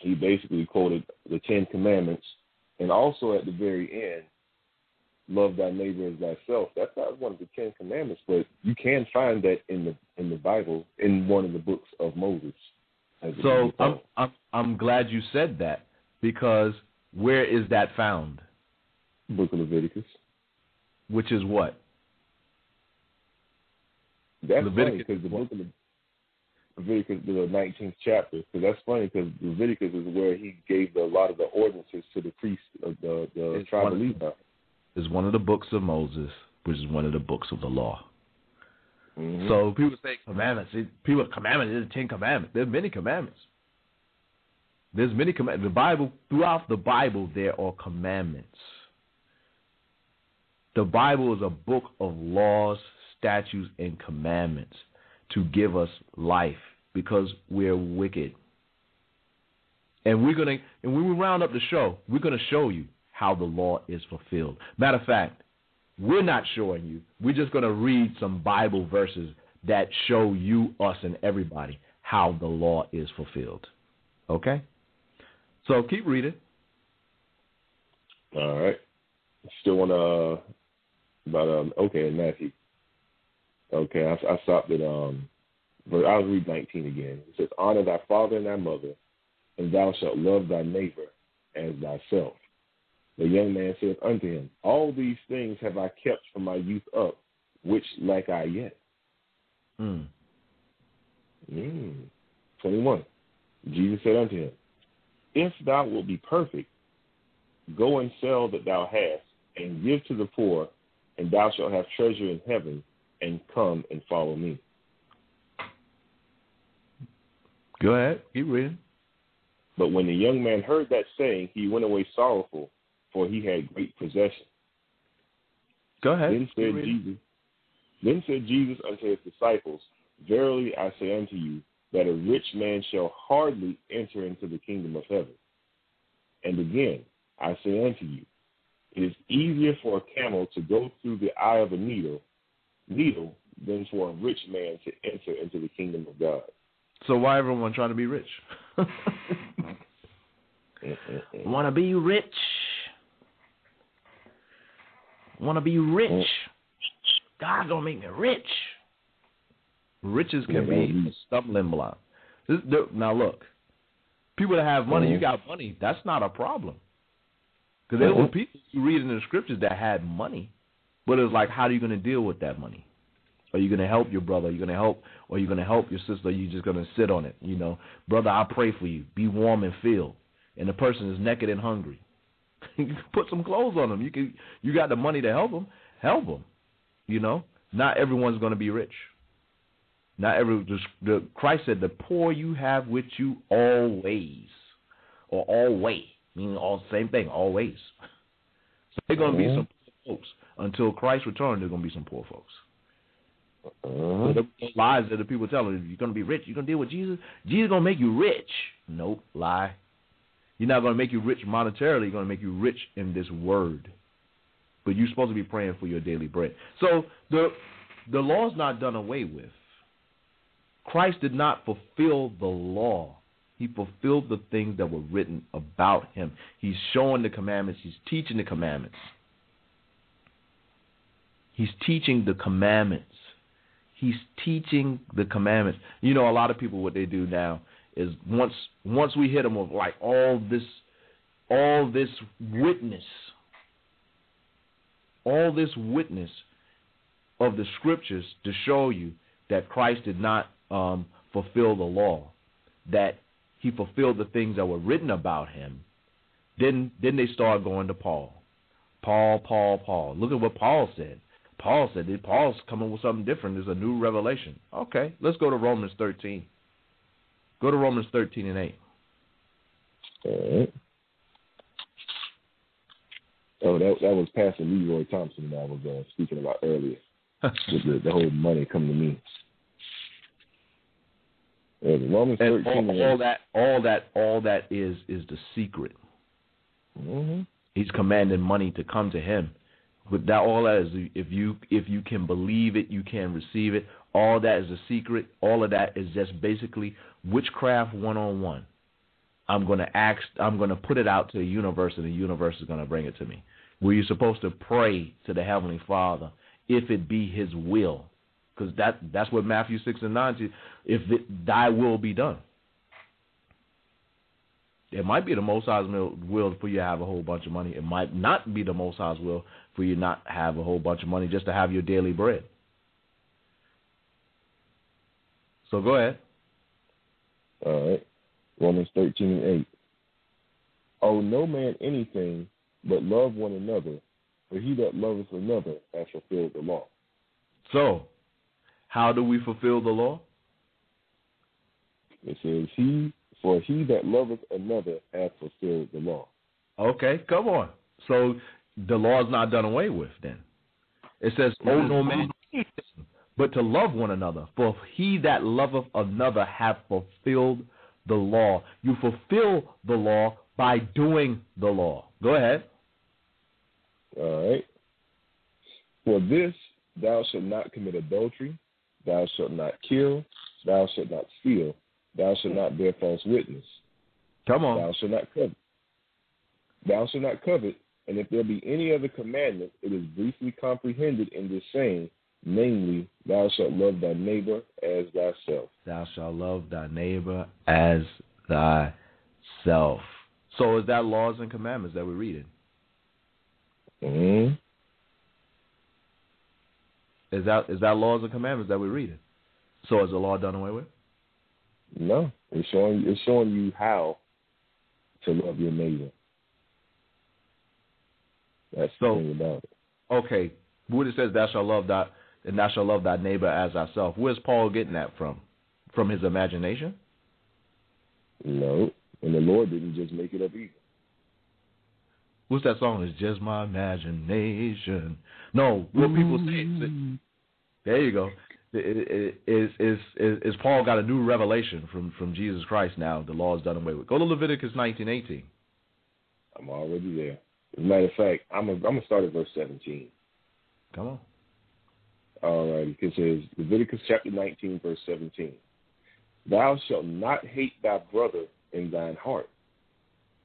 He basically quoted the Ten Commandments, and also at the very end, love thy neighbor as thyself. That's not one of the Ten Commandments, but you can find that in the in the Bible in one of the books of Moses. So I'm, I'm I'm glad you said that because where is that found? Book of Leviticus. Which is what? That's Leviticus funny because the book of Leviticus, the 19th chapter, because that's funny because Leviticus is where he gave the, a lot of the ordinances to the priests of the, the It's tribe one of Levi. It's one of the books of Moses, which is one of the books of the law. Mhm. So people say commandments. It, people commandments. There's ten commandments. There's many commandments. There's many commandments. The Bible throughout the Bible there are commandments. The Bible is a book of laws, statutes, and commandments to give us life because we're wicked. And we're gonna and when we round up the show, we're gonna show you how the law is fulfilled. Matter of fact, we're not showing you. We're just gonna read some Bible verses that show you, us, and everybody how the law is fulfilled. Okay? So keep reading. All right. Still want to, but um, okay, Matthew. Okay, I, I stopped at um, but I'll read 19 again. It says, "Honor thy father and thy mother, and thou shalt love thy neighbor as thyself." The young man said unto him, All these things have I kept from my youth up. Which lack I yet? Mm. Mm. 21. Jesus said unto him, If thou wilt be perfect, go and sell that thou hast, and give to the poor, and thou shalt have treasure in heaven, and come and follow me. Go ahead. Keep reading. But when the young man heard that saying, he went away sorrowful, for he had great possession. Go ahead. Then said. Jesus, then said Jesus unto his disciples, Verily I say unto you, that a rich man shall hardly enter into the kingdom of heaven. And again, I say unto you, it is easier for a camel to go through the eye of a needle, needle than for a rich man to enter into the kingdom of God. So why everyone trying to be rich? Want to be rich? Want to be rich? God gonna make me rich. Riches can be a stumbling block. This, now look, people that have money, you Mhm. got money. That's not a problem. Because there were people you read in the scriptures that had money, but it's like, how are you going to deal with that money? Are you going to help your brother? Are you going to help, or are you going to help your sister? Are you just going to sit on it? You know, brother, I pray for you. Be warm and filled. And the person is naked and hungry. *laughs* You can Put some clothes on them. You can. You got the money to help them. Help them. You know, not everyone's going to be rich. Not every. The, the Christ said, "The poor you have with you always, or always." Meaning all same thing, always. *laughs* So they're going to be mm-hmm. some folks until Christ returns. There's going to be some poor folks. Uh-huh. So lies that the people tell them, you're going to be rich. You're going to deal with Jesus. Jesus going to make you rich. Nope, lie. You're not going to make you rich monetarily. You're going to make you rich in this word. But you're supposed to be praying for your daily bread. So the the law's not done away with. Christ did not fulfill the law. He fulfilled the things that were written about him. He's showing the commandments. He's teaching the commandments. He's teaching the commandments. He's teaching the commandments. You know, a lot of people what they do now is once once we hit them with like all this all this witness, all this witness of the scriptures to show you that Christ did not um, fulfill the law, that he fulfilled the things that were written about him. Then then they start going to Paul. Paul, Paul, Paul. Look at what Paul said. Paul said that Paul's coming with something different. There's a new revelation. Okay, let's go to Romans 13. Go to Romans 13 and 8. All right. Oh, that that was Pastor Leroy Thompson that I was uh, speaking about earlier. *laughs* with the, the whole money coming to me. Yeah, Romans And 13. all, all that, all that, all that is is the secret. hmm He's commanding money to come to him. But that all that is if you if you can believe it, you can receive it. All that is a secret. All of that is just basically witchcraft one on one. I'm gonna ask I'm gonna put it out to the universe and the universe is gonna bring it to me. Where you're supposed to pray to the Heavenly Father if it be his will. Because that that's what Matthew six and nine says, if it, thy will be done. It might be the Most High's will for you to have a whole bunch of money. It might not be the Most High's will for you not have a whole bunch of money just to have your daily bread. So go ahead. All right. Romans 13 and 8. Owe no man anything but love one another, for he that loveth another hath fulfilled the law. So, how do we fulfill the law? It says, He for he that loveth another hath fulfilled the law. Okay, come on. So the law is not done away with then. It says, Owe no man mm-hmm. but to love one another. For he that loveth another hath fulfilled the law. You fulfill the law by doing the law. Go ahead. All right. For this thou shalt not commit adultery, thou shalt not kill, thou shalt not steal, thou shalt not bear false witness. Come on. Thou shalt not covet. Thou shalt not covet, and if there be any other commandment, it is briefly comprehended in this saying, namely, thou shalt love thy neighbor as thyself. Thou shalt love thy neighbor as thyself. So is that laws and commandments that we're reading? Mm-hmm. Is that is that laws and commandments that we're reading? So is the law done away with? No, it's showing it's showing you how to love your neighbor. That's So- the thing about it. Okay, what it says, thou shalt love thy and thou shalt love thy neighbor as thyself. Where's Paul getting that from? From his imagination? No, and the Lord didn't just make it up either. What's that song? It's just my imagination. No, what people say. is- There you go. Is is is is Paul got a new revelation from from Jesus Christ now? The law is done away with. Go to Leviticus nineteen eighteen. I'm already there. As a matter of fact, I'm I'm gonna start at verse 17. Come on. All right, it says Leviticus chapter 19, verse 17. Thou shalt not hate thy brother in thine heart.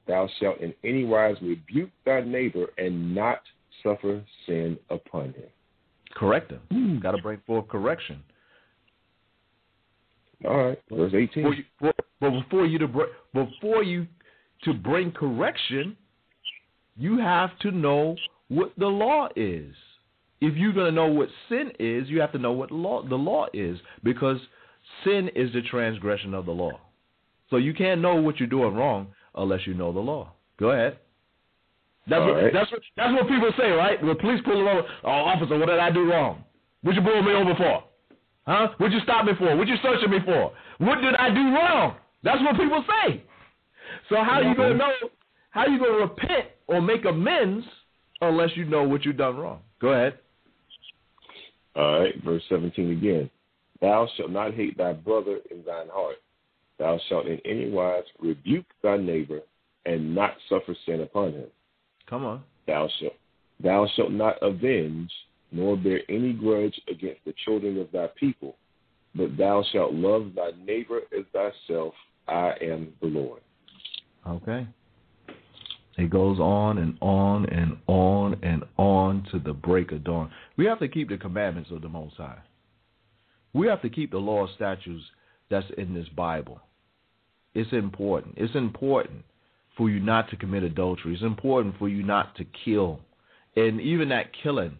Thou shalt in any wise rebuke thy neighbor and not suffer sin upon him. Correct him. Hmm. Got to bring forth correction. All right, verse 18. Before you, for- but before you to br- before you to bring correction, you have to know what the law is. If you're going to know what sin is, you have to know what law the law is because sin is the transgression of the law. So you can't know what you're doing wrong unless you know the law. Go ahead. That's what, right. that's what that's what people say, right? When police pull over, oh officer, what did I do wrong? What you pull me over for? Huh? What you stop me for? What you searching me for? What did I do wrong? That's what people say. So how you gonna mm-hmm. know? How you gonna repent or make amends unless you know what you've done wrong? Go ahead. All right, verse seventeen again. Thou shalt not hate thy brother in thine heart. Thou shalt in any wise rebuke thy neighbor and not suffer sin upon him. Come on. Thou shalt thou shalt not avenge nor bear any grudge against the children of thy people, but thou shalt love thy neighbor as thyself. I am the Lord. Okay. It goes on and on and on and on to the break of dawn. We have to keep the commandments of the Most High. We have to keep the law of statutes that's in this Bible. It's important. It's important for you not to commit adultery. It's important for you not to kill. And even that killing,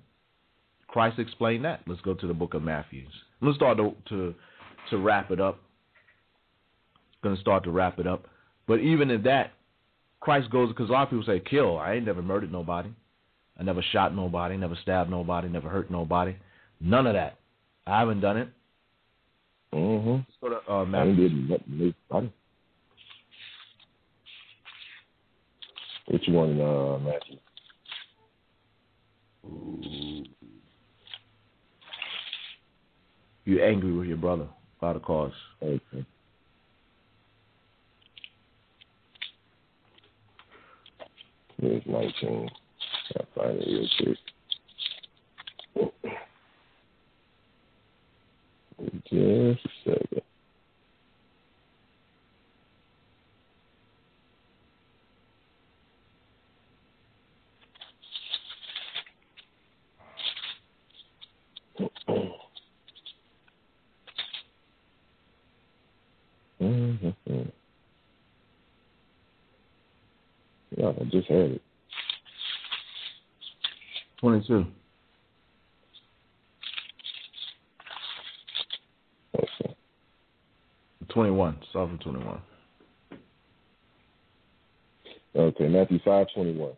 Christ explained that. Let's go to the book of Matthew. Let's start to to, to wrap it up. Going to start to wrap it up. But even in that, Christ goes because a lot of people say kill. I ain't never murdered nobody. I never shot nobody. Never stabbed nobody. Never hurt nobody. None of that. I haven't done it. Mm-hmm. Let's go to uh, Matthew. Which one, uh, Matthew? You're angry with your brother about a cause. Okay. Here's 19. I'll find it real quick. Just a second. Mm-hmm. Yeah, I just had it. 22. Okay. 21. Start from 21. Okay, Matthew 5 21.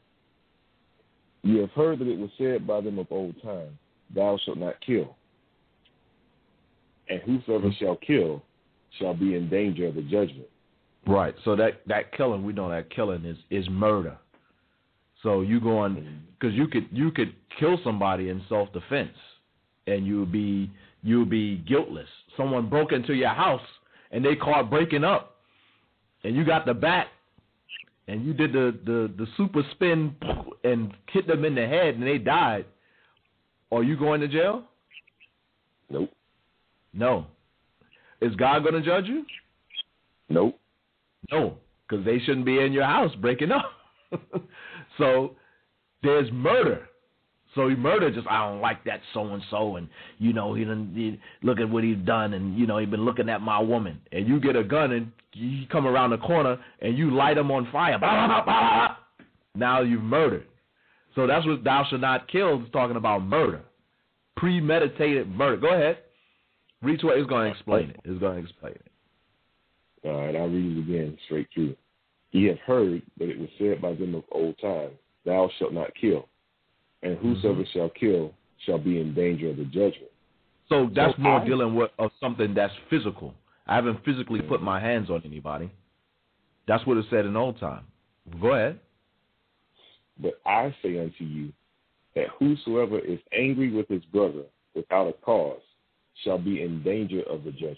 You have heard that it was said by them of old time, Thou shalt not kill. And whosoever mm-hmm. shall kill shall be in danger of the judgment. Right. So that that killing, we know that killing is is murder. So you going because you could you could kill somebody in self defense, and you would be you would be guiltless. Someone broke into your house and they caught breaking up, and you got the bat, and you did the the the super spin and hit them in the head and they died. Are you going to jail? Nope. No. Is God going to judge you? Nope. No, because they shouldn't be in your house breaking up. *laughs* so there's murder. So he murdered just I don't like that so and so, and you know he didn't he, look at what he's done, and you know he been looking at my woman, and you get a gun and you come around the corner and you light him on fire. Blah, *laughs* blah, blah, now you've murdered. So that's what thou shalt not kill is talking about murder, premeditated murder. Go ahead. Read to it. It's going to explain it. It's going to explain it. All right, I'll read it again, straight through. Ye have heard that it was said by them of old time, Thou shalt not kill, and whosoever mm-hmm. shall kill shall be in danger of the judgment. So that's so more I, dealing with of something that's physical. I haven't physically put my hands on anybody. That's what it said in old time. Go ahead. But I say unto you that whosoever is angry with his brother without a cause shall be in danger of the judgment.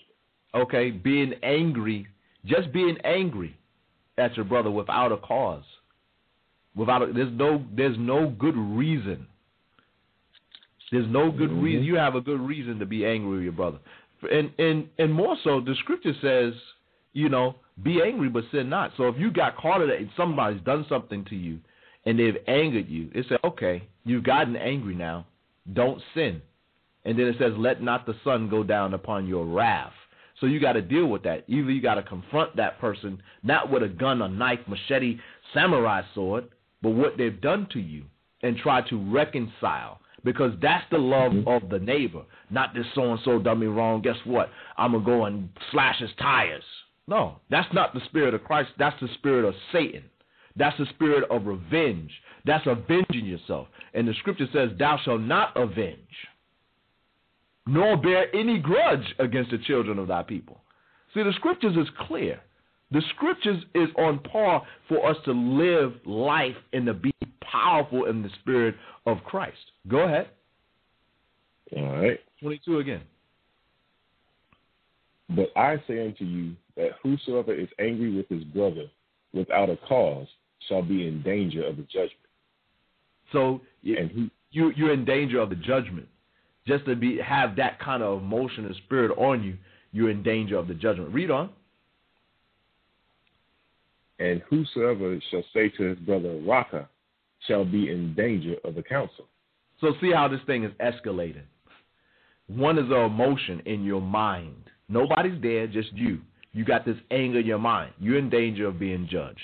Okay, being angry, just being angry at your brother without a cause. Without a, there's no there's no good reason. There's no good mm-hmm. reason. You have a good reason to be angry with your brother. And and and more so the scripture says, you know, be angry but sin not. So if you got caught in it, somebody's done something to you and they've angered you, it says, okay, you've gotten angry now. Don't sin. And then it says, let not the sun go down upon your wrath. So you got to deal with that. Either you got to confront that person, not with a gun, a knife, machete, samurai sword, but what they've done to you and try to reconcile. Because that's the love mm-hmm. of the neighbor, not this so and so done me wrong. Guess what? I'm going to go and slash his tires. No, that's not the spirit of Christ. That's the spirit of Satan. That's the spirit of revenge. That's avenging yourself. And the scripture says, Thou shalt not avenge, nor bear any grudge against the children of thy people. See, the scriptures is clear. The scriptures is on par for us to live life and to be powerful in the spirit of Christ. Go ahead. All right. 22 again. But I say unto you that whosoever is angry with his brother without a cause shall be in danger of the judgment. So and he, you you're in danger of the judgment. Just to be have that kind of emotion and spirit on you, you're in danger of the judgment. Read on. And whosoever shall say to his brother Raca shall be in danger of the council. So see how this thing is escalating. One is an emotion in your mind. Nobody's there, just you. You got this anger in your mind. You're in danger of being judged.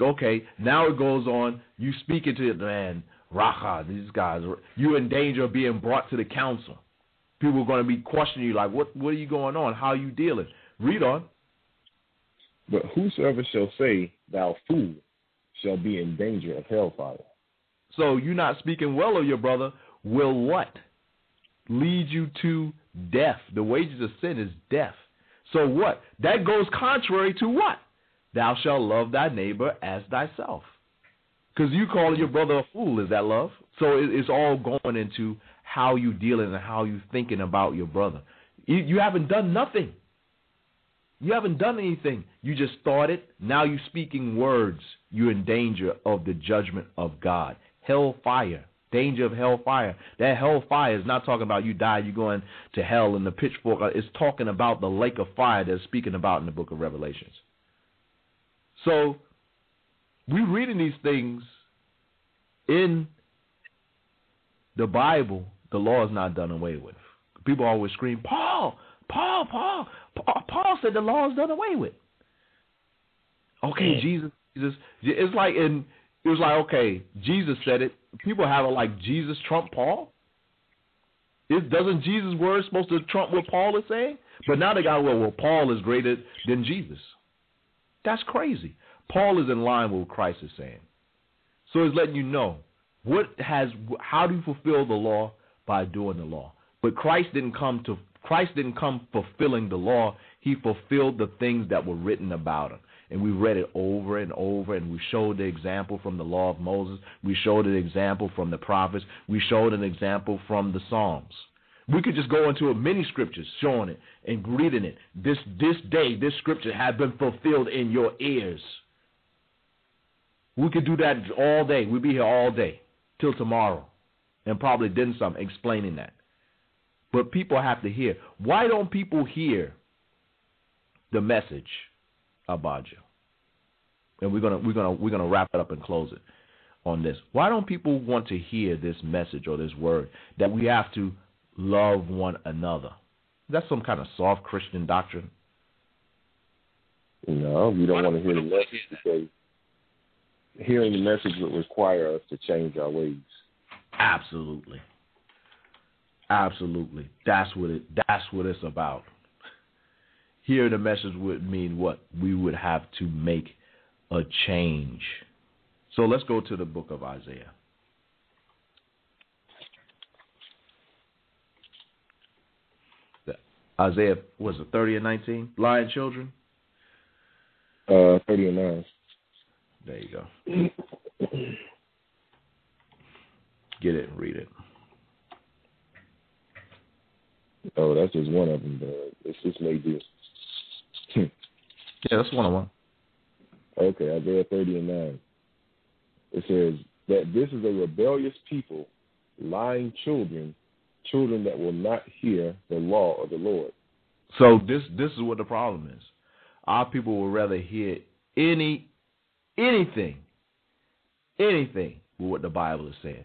Okay, now it goes on. You speak into the man, Raca, these guys. You're in danger of being brought to the council. People are going to be questioning you, like, what, what are you going on? How are you dealing? Read on. But whosoever shall say, Thou fool, shall be in danger of hellfire. So you not speaking well of your brother will what? Lead you to death. The wages of sin is death. So what? That goes contrary to what? Thou shalt love thy neighbor as thyself. Because you calling your brother a fool, is that love? So it's all going into how you dealing and how you thinking about your brother. You, haven't done nothing. You haven't done anything. You just started. Now you're speaking words. You're in danger of the judgment of God. Hellfire. Danger of hellfire. That hellfire is not talking about you die, you're going to hell in the pitchfork. It's talking about the lake of fire that's speaking about in the book of Revelations. So we're reading these things in the Bible. The law is not done away with. People always scream, Paul, Paul, Paul, Paul, Paul said the law is done away with. Okay, Jesus, Jesus. It's like in it was like, okay, Jesus said it. People have it like Jesus trump Paul. It doesn't Jesus' word supposed to trump what Paul is saying? But now they got well, well, Paul is greater than Jesus. That's crazy. Paul is in line with what Christ is saying. So he's letting you know what has how do you fulfill the law by doing the law. But Christ didn't come to Christ didn't come fulfilling the law. He fulfilled the things that were written about him and we read it over and over and we showed the example from the law of Moses. We showed an example from the prophets. We showed an example from the Psalms. We could just go into a many scriptures showing it and reading it. This this day, this scripture has been fulfilled in your ears. We could do that all day. We'd be here all day till tomorrow, and probably then some explaining that. But people have to hear. Why don't people hear the message? Abadja. And we're gonna we're gonna we're gonna wrap it up and close it on this. Why don't people want to hear this message or this word that we have to love one another? That's some kind of soft Christian doctrine. No, we don't want to hear the message because hearing the message would require us to change our ways. Absolutely. Absolutely. That's what it that's what it's about Hearing the message would mean what? We would have to make a change. So let's go to the book of Isaiah. Isaiah was it thirty and nineteen? Lion children? Uh thirty and nine. There you go. Get it and read it. Oh, that's just one of them, but it's just maybe yeah, that's one of them. Okay, Isaiah 30 and 9. It says that this is a rebellious people, lying children, children that will not hear the law of the Lord. So this this is what the problem is. Our people will rather hear any anything, anything with what the Bible is saying.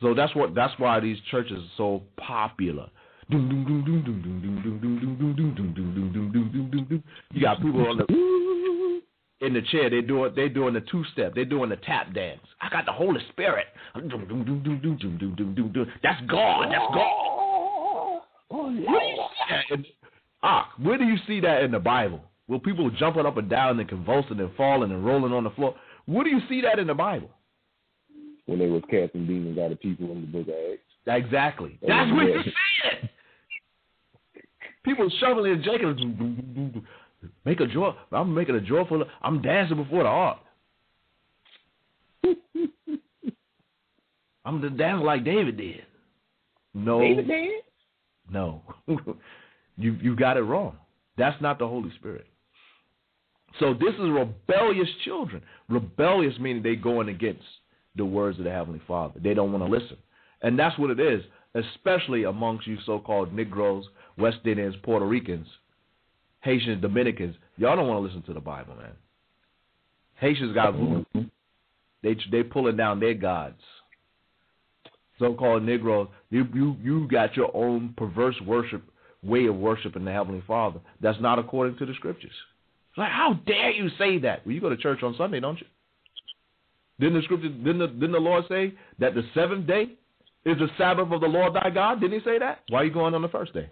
So that's what that's why these churches are so popular you got people on the in the chair. They doing they doing the two step. They doing the tap dance. I got the Holy Spirit. That's God. That's God. Where do you see that ah, where do you see that in the Bible? Where people jumping up and down and convulsing and falling and rolling on the floor. Where do you see that in the Bible? When they was casting demons out of people in the book of Acts. Exactly. That's where you see it. People shoveling and shaking. Make a joy. I'm making a joyful. I'm dancing before the ark. I'm dancing like David did. No. David did? No. *laughs* you you got it wrong. That's not the Holy Spirit. So this is rebellious children. Rebellious meaning they going against the words of the Heavenly Father. They don't want to listen. And that's what it is, especially amongst you so called Negroes, West Indians, Puerto Ricans, Haitians, Dominicans. Y'all don't want to listen to the Bible, man. Haitians got voodoo. They they pulling down their gods. So called Negroes, you you you got your own perverse worship way of worshiping the Heavenly Father. That's not according to the scriptures. It's like, how dare you say that? Well, you go to church on Sunday, don't you? Didn't the scripture didn't the, didn't the Lord say that the seventh day is the Sabbath of the Lord thy God? Didn't he say that? Why are you going on the first day?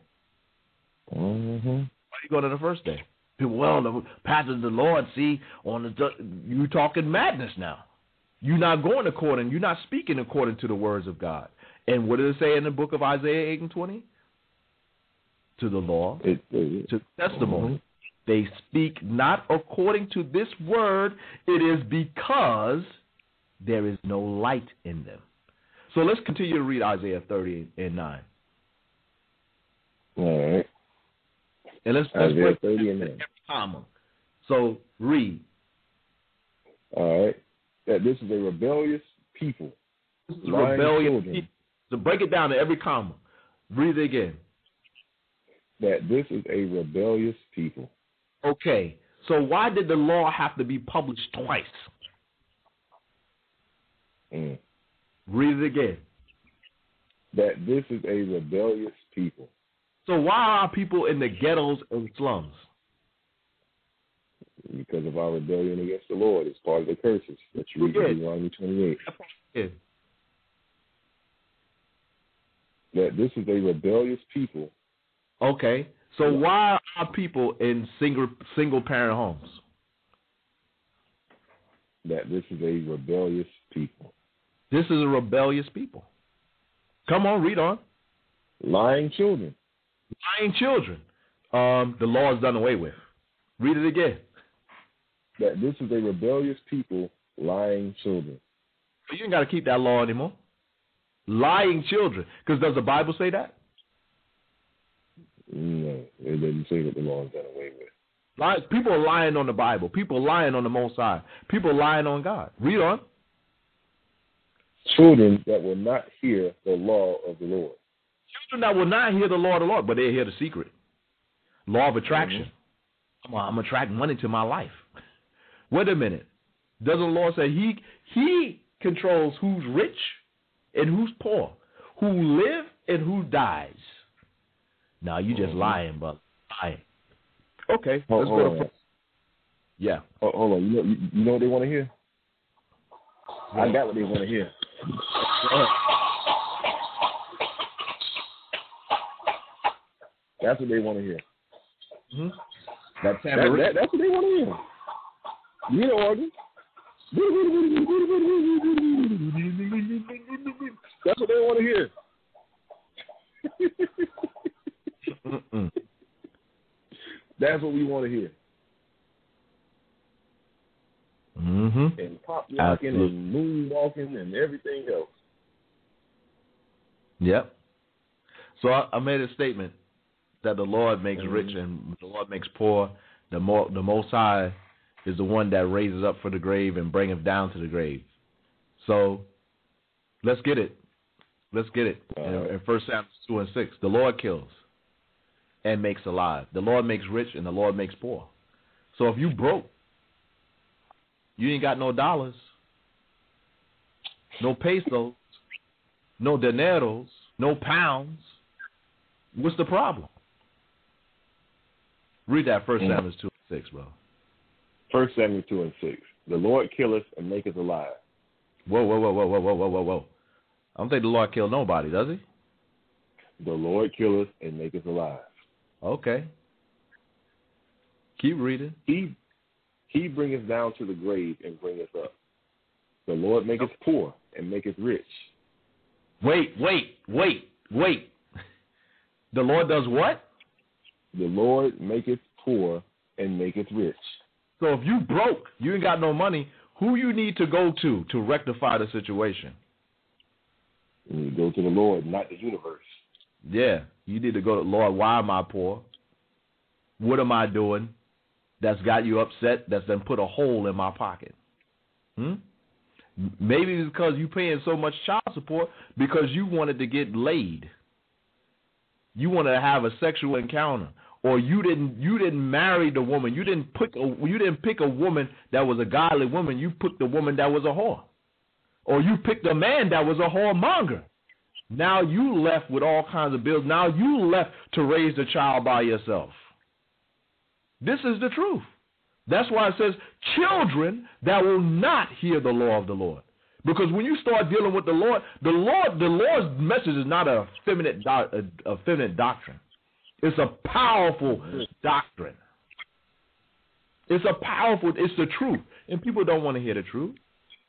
Mm-hmm. You go to the first day? People, *laughs* well, the pastor of the Lord, see, on the you talking madness now. You're not going according, you're not speaking according to the words of God. And what does it say in the book of Isaiah 8 and 20? To the law, it, it, to testimony. Mm-hmm. They speak not according to this word, it is because there is no light in them. So let's continue to read Isaiah 30 and 9. All right. And let's, let's Isaiah break 30 and 9. every comma. So read. All right. That this is a rebellious people. This is a rebellious people. So break it down to every comma. Read it again. That this is a rebellious people. Okay. So why did the law have to be published twice? Mm. Read it again. That this is a rebellious people. So why are people in the ghettos and slums? Because of our rebellion against the Lord. It's part of the curses that you read in Deuteronomy 28. Yeah. That this is a rebellious people. Okay. So why are people in single single parent homes? That this is a rebellious people. This is a rebellious people. Come on, read on. Lying children. Lying children. Um, the law is done away with. Read it again. That this is a rebellious people, lying children. You ain't got to keep that law anymore. Lying children. Because does the Bible say that? No, it doesn't say that the law is done away with. Lie, people are lying on the Bible. People are lying on the Most High. People are lying on God. Read on. Children that will not hear the law of the Lord. Children that will not hear the law of the Lord, but they hear the secret. Law of attraction. Mm-hmm. I'm going to attract money to my life. Wait a minute. Doesn't the Lord say he he controls who's rich and who's poor, who live and who dies? Now you just mm-hmm. lying, but Lying. Okay, hold, let's hold go to. Yeah. Oh, hold on. You know, you, you know what they want to hear? Yeah. I got what they want to hear. That's what they want to hear. Mm-hmm. That's that, that, that's what they want to hear. You know, Organ. That's what they want to hear. That's what we want to hear. Mm-hmm. And pop locking and moonwalking and everything else. Yep. So I, I made a statement that the Lord makes mm-hmm. rich and the Lord makes poor. The more the Most High is the one that raises up for the grave and bringeth down to the grave. So let's get it. Let's get it. Uh, in First Samuel two and six, the Lord kills and makes alive. The Lord makes rich and the Lord makes poor. So if you broke, you ain't got no dollars, no pesos, no dineros, no pounds. What's the problem? Read that First Mm. Samuel two and six, bro. First Samuel two and six. The Lord killeth and maketh alive. Whoa, whoa, whoa, whoa, whoa, whoa, whoa, whoa, whoa. I don't think the Lord killed nobody, does he? The Lord killeth and maketh alive. Okay. Keep reading. He he bringeth down to the grave and bringeth up. The Lord maketh poor and maketh rich. Wait, wait, wait, wait. *laughs* The Lord does what? The Lord maketh poor and maketh rich. So if you broke, you ain't got no money, who you need to go to to rectify the situation? You go to the Lord, not the universe. Yeah, you need to go to the Lord. Why am I poor? What am I doing that's got you upset? That's then put a hole in my pocket. Hmm? Maybe it's because you paying so much child support because you wanted to get laid. You wanted to have a sexual encounter, or you didn't. You didn't marry the woman. You didn't pick a. You didn't pick a woman that was a godly woman. You picked the woman that was a whore, or you picked a man that was a whoremonger. Now you left with all kinds of bills. Now you left to raise the child by yourself. This is the truth. That's why it says children that will not hear the law of the Lord. Because when you start dealing with the Lord, the Lord, the Lord's message is not a feminine, a, a feminine doctrine. It's a powerful doctrine. It's a powerful. It's the truth, and people don't want to hear the truth.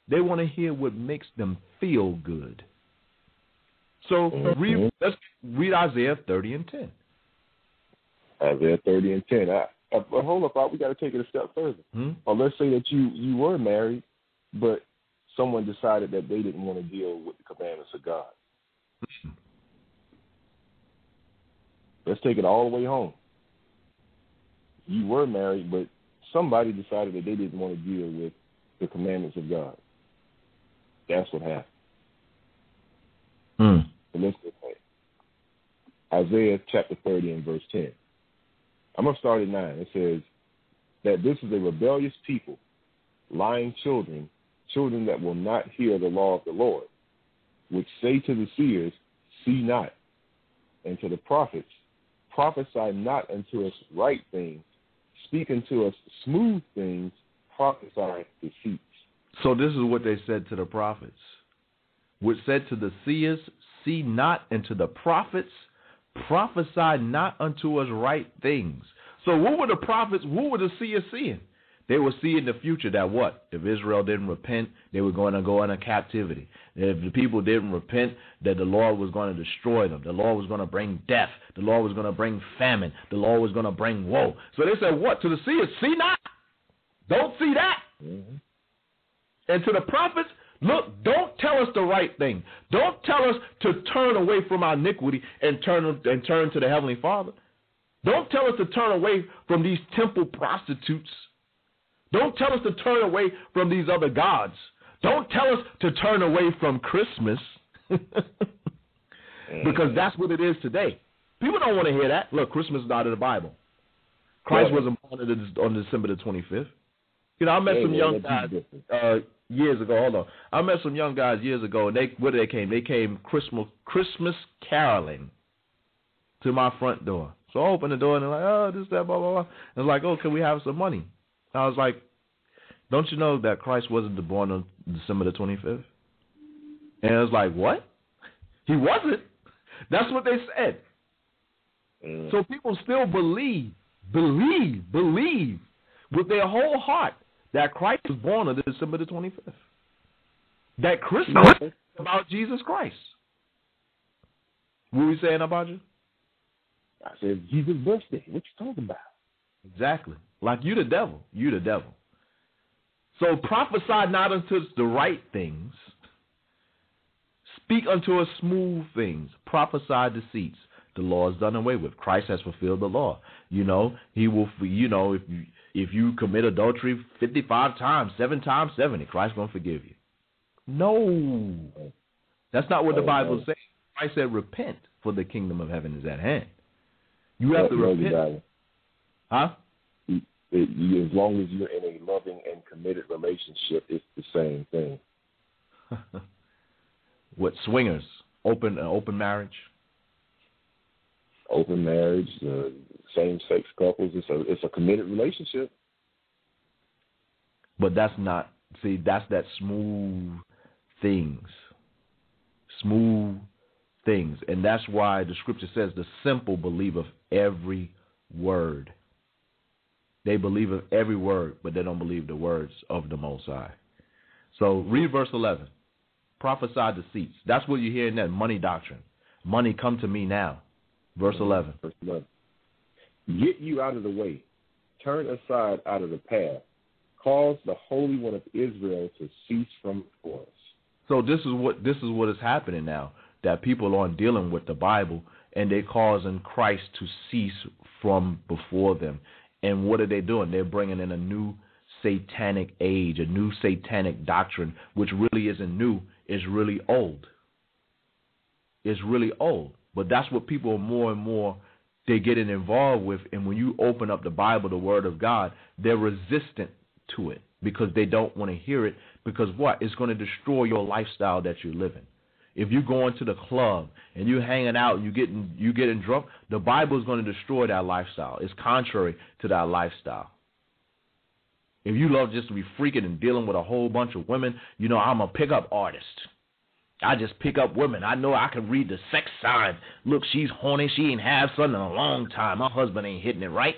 They want to hear what makes them feel good. So read, let's read Isaiah 30 and 10. Isaiah 30 and 10. I, uh, but hold up, we got to take it a step further. Hmm? Or let's say that you you were married, but someone decided that they didn't want to deal with the commandments of God. Let's take it all the way home. You were married, but somebody decided that they didn't want to deal with the commandments of God. That's what happened. Hmm. So let's go back. Isaiah chapter 30 and verse 10. I'm going to start at 9. It says that this is a rebellious people, lying children, children that will not hear the law of the Lord, which say to the seers, See not, and to the prophets, Prophesy not unto us right things, speak unto us smooth things, prophesy deceits. So this is what they said to the prophets. Which said to the seers, See not, and to the prophets, prophesy not unto us right things. So what were the prophets, what were the seers seeing? They were see in the future that what? If Israel didn't repent, they were going to go into captivity. If the people didn't repent, that the Lord was going to destroy them. The Lord was going to bring death. The Lord was going to bring famine. The Lord was going to bring woe. So they said, what? To the seers, see not. Don't see that. Mm-hmm. And to the prophets, look, don't tell us the right thing. Don't tell us to turn away from our iniquity and turn and turn to the Heavenly Father. Don't tell us to turn away from these temple prostitutes. Don't tell us to turn away from these other gods. Don't tell us to turn away from Christmas. *laughs* because that's what it is today. People don't want to hear that. Look, Christmas is not in the Bible. Christ wasn't born on December the 25th. You know, I met some young guys uh, years ago. Hold on, I met some young guys years ago, and they where they came? They came Christmas Christmas caroling to my front door. So I opened the door, and they're like, "Oh, this, that, blah, blah, blah." And it's like, "Oh, can we have some money?" I was like, "Don't you know that Christ wasn't born on December the 25th?" And I was like, "What? He wasn't." That's what they said. Mm. So people still believe, believe, believe with their whole heart that Christ was born on December the 25th. That Christmas is about Jesus Christ. What were we saying about you? I said, Jesus' birthday. What you talking about? Exactly. Like you the devil. You the devil. So prophesy not unto the right things. Speak unto us smooth things. Prophesy deceits. The law is done away with. Christ has fulfilled the law. You know, he will. You know, if you if you commit adultery fifty-five times, seven times seventy, Christ's gonna forgive you. No, that's not what the Oh, Bible says. Christ said, "Repent, for the kingdom of heaven is at hand." You have to repent, huh? It- you- as long as you're in a loving and committed relationship, it's the same thing. *laughs* what swingers? Open uh, open marriage. Open marriage, uh, same-sex couples, it's a it's a committed relationship. But that's not. See, that's that smooth things. Smooth things. And that's why the scripture says the simple believeth every word. They believe every word, but they don't believe the words of the Most High. So read verse 11. Prophesy deceits. That's what you hear in that money doctrine. Money come to me now. Verse 11. Verse 11. Get you out of the way. Turn aside out of the path. Cause the Holy One of Israel to cease from before us. So this is what this is what is happening now. That people aren't dealing with the Bible and they're causing Christ to cease from before them. And what are they doing? They're bringing in a new satanic age, a new satanic doctrine, which really isn't new, it's really old. It's really old. But that's what people are more and more they're getting involved with. And when you open up the Bible, the Word of God, they're resistant to it because they don't want to hear it. Because what? It's going to destroy your lifestyle that you're living. If you're going to the club and you're hanging out, you getting you getting drunk, the Bible is going to destroy that lifestyle. It's contrary to that lifestyle. If you love just to be freaking and dealing with a whole bunch of women, you know I'm a pickup artist. I just pick up women. I know I can read the sex signs. Look, she's horny. She ain't had something in a long time. My husband ain't hitting it right.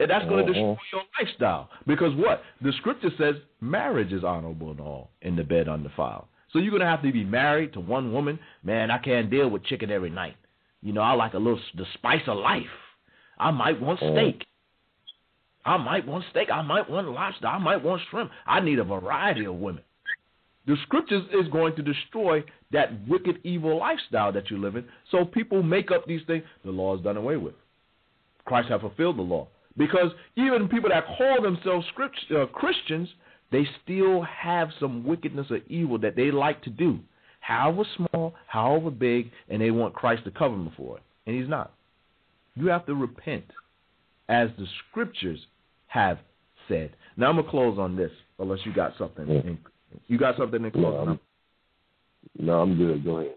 And that's going to uh-huh. destroy your lifestyle. Because what? The scripture says marriage is honorable and all, in the bed undefiled. So you're going to have to be married to one woman. Man, I can't deal with chicken every night. You know, I like a little the spice of life. I might want steak. I might want steak. I might want lobster. I might want shrimp. I need a variety of women. The scriptures is going to destroy that wicked, evil lifestyle that you live in. So people make up these things. The law is done away with. Christ have fulfilled the law. Because even people that call themselves script, uh, Christians, they still have some wickedness or evil that they like to do, however small, however big, and they want Christ to cover them for it. And he's not. You have to repent as the scriptures have said. Now I'm going to close on this, unless you got something. Yeah. You got something in close? No, I'm, no, I'm good. Go ahead.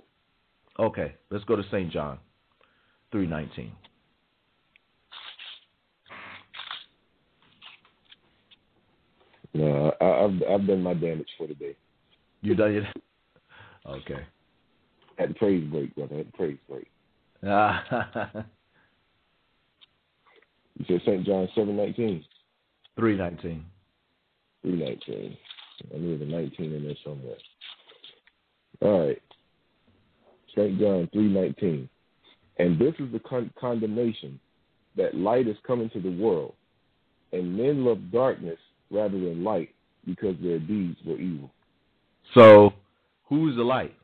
Okay, let's go to St. John 319. No, I, have I've done my damage for the day. You done it? *laughs* Okay. Had the praise break, brother. Had the praise break. Ah. *laughs* you said St. John seven nineteen. Three nineteen. Three nineteen. I knew the nineteen in there somewhere. All right. St. John three nineteen. And this is the con- condemnation that light is coming to the world, and men love darkness rather than light because their deeds were evil. So, who's the light?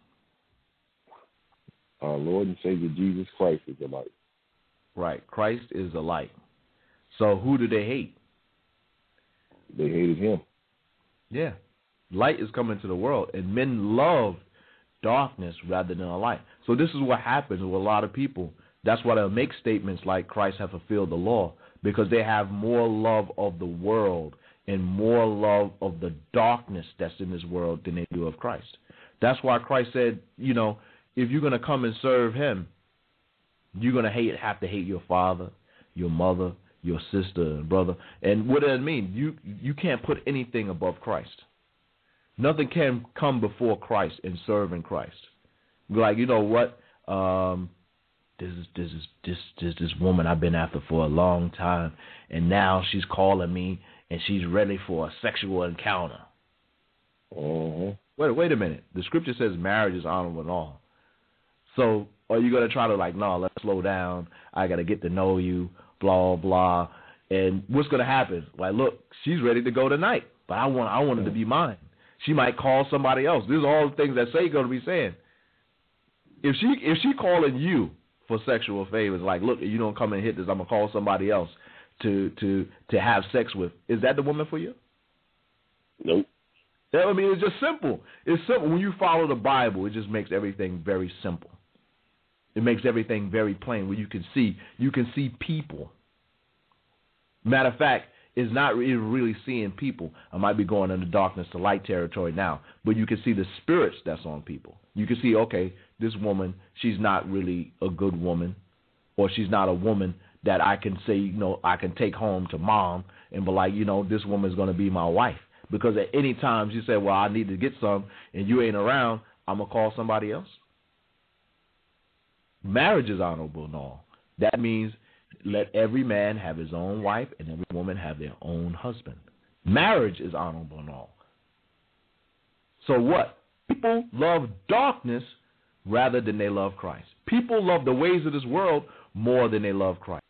Our Lord and Savior Jesus Christ is the light. Right. Christ is the light. So, who do they hate? They hated him. Yeah. Light is coming to the world, and men love darkness rather than a light. So, this is what happens with a lot of people. That's why they'll make statements like Christ have fulfilled the law because they have more love of the world and more love of the darkness that's in this world than they do of Christ. That's why Christ said, you know, if you're going to come and serve him, you're going to hate have to hate your father, your mother, your sister and brother. And what does that mean? You you can't put anything above Christ. Nothing can come before Christ and serve in Christ. Like, you know what? Um, this is this is this this this woman I've been after for a long time, and now she's calling me and she's ready for a sexual encounter. Uh-huh. Wait, wait a minute. The scripture says marriage is honorable and all. So are you gonna try to like, no, let's slow down. I gotta get to know you, blah blah. And what's gonna happen? Like, look, she's ready to go tonight, but I want I want it to be mine. She might call somebody else. These are all the things that say gonna be saying. If she if she calling you for sexual favors, like, look, you don't come and hit this, I'm gonna call somebody else to to to have sex with. Is that the woman for you? Nope. I mean, it's just simple. It's simple. When you follow the Bible, it just makes everything very simple. It makes everything very plain. Where you can see, you can see people. Matter of fact, it's not really seeing people. I might be going into darkness to light territory now, but you can see the spirits that's on people. You can see, okay, this woman, she's not really a good woman, or she's not a woman that I can say, you know, I can take home to mom and be like, you know, this woman's going to be my wife. Because at any time you say, well, I need to get some and you ain't around, I'm going to call somebody else. Marriage is honorable and all. That means let every man have his own wife and every woman have their own husband. Marriage is honorable and all. So what? People love darkness rather than they love Christ. People love the ways of this world more than they love Christ.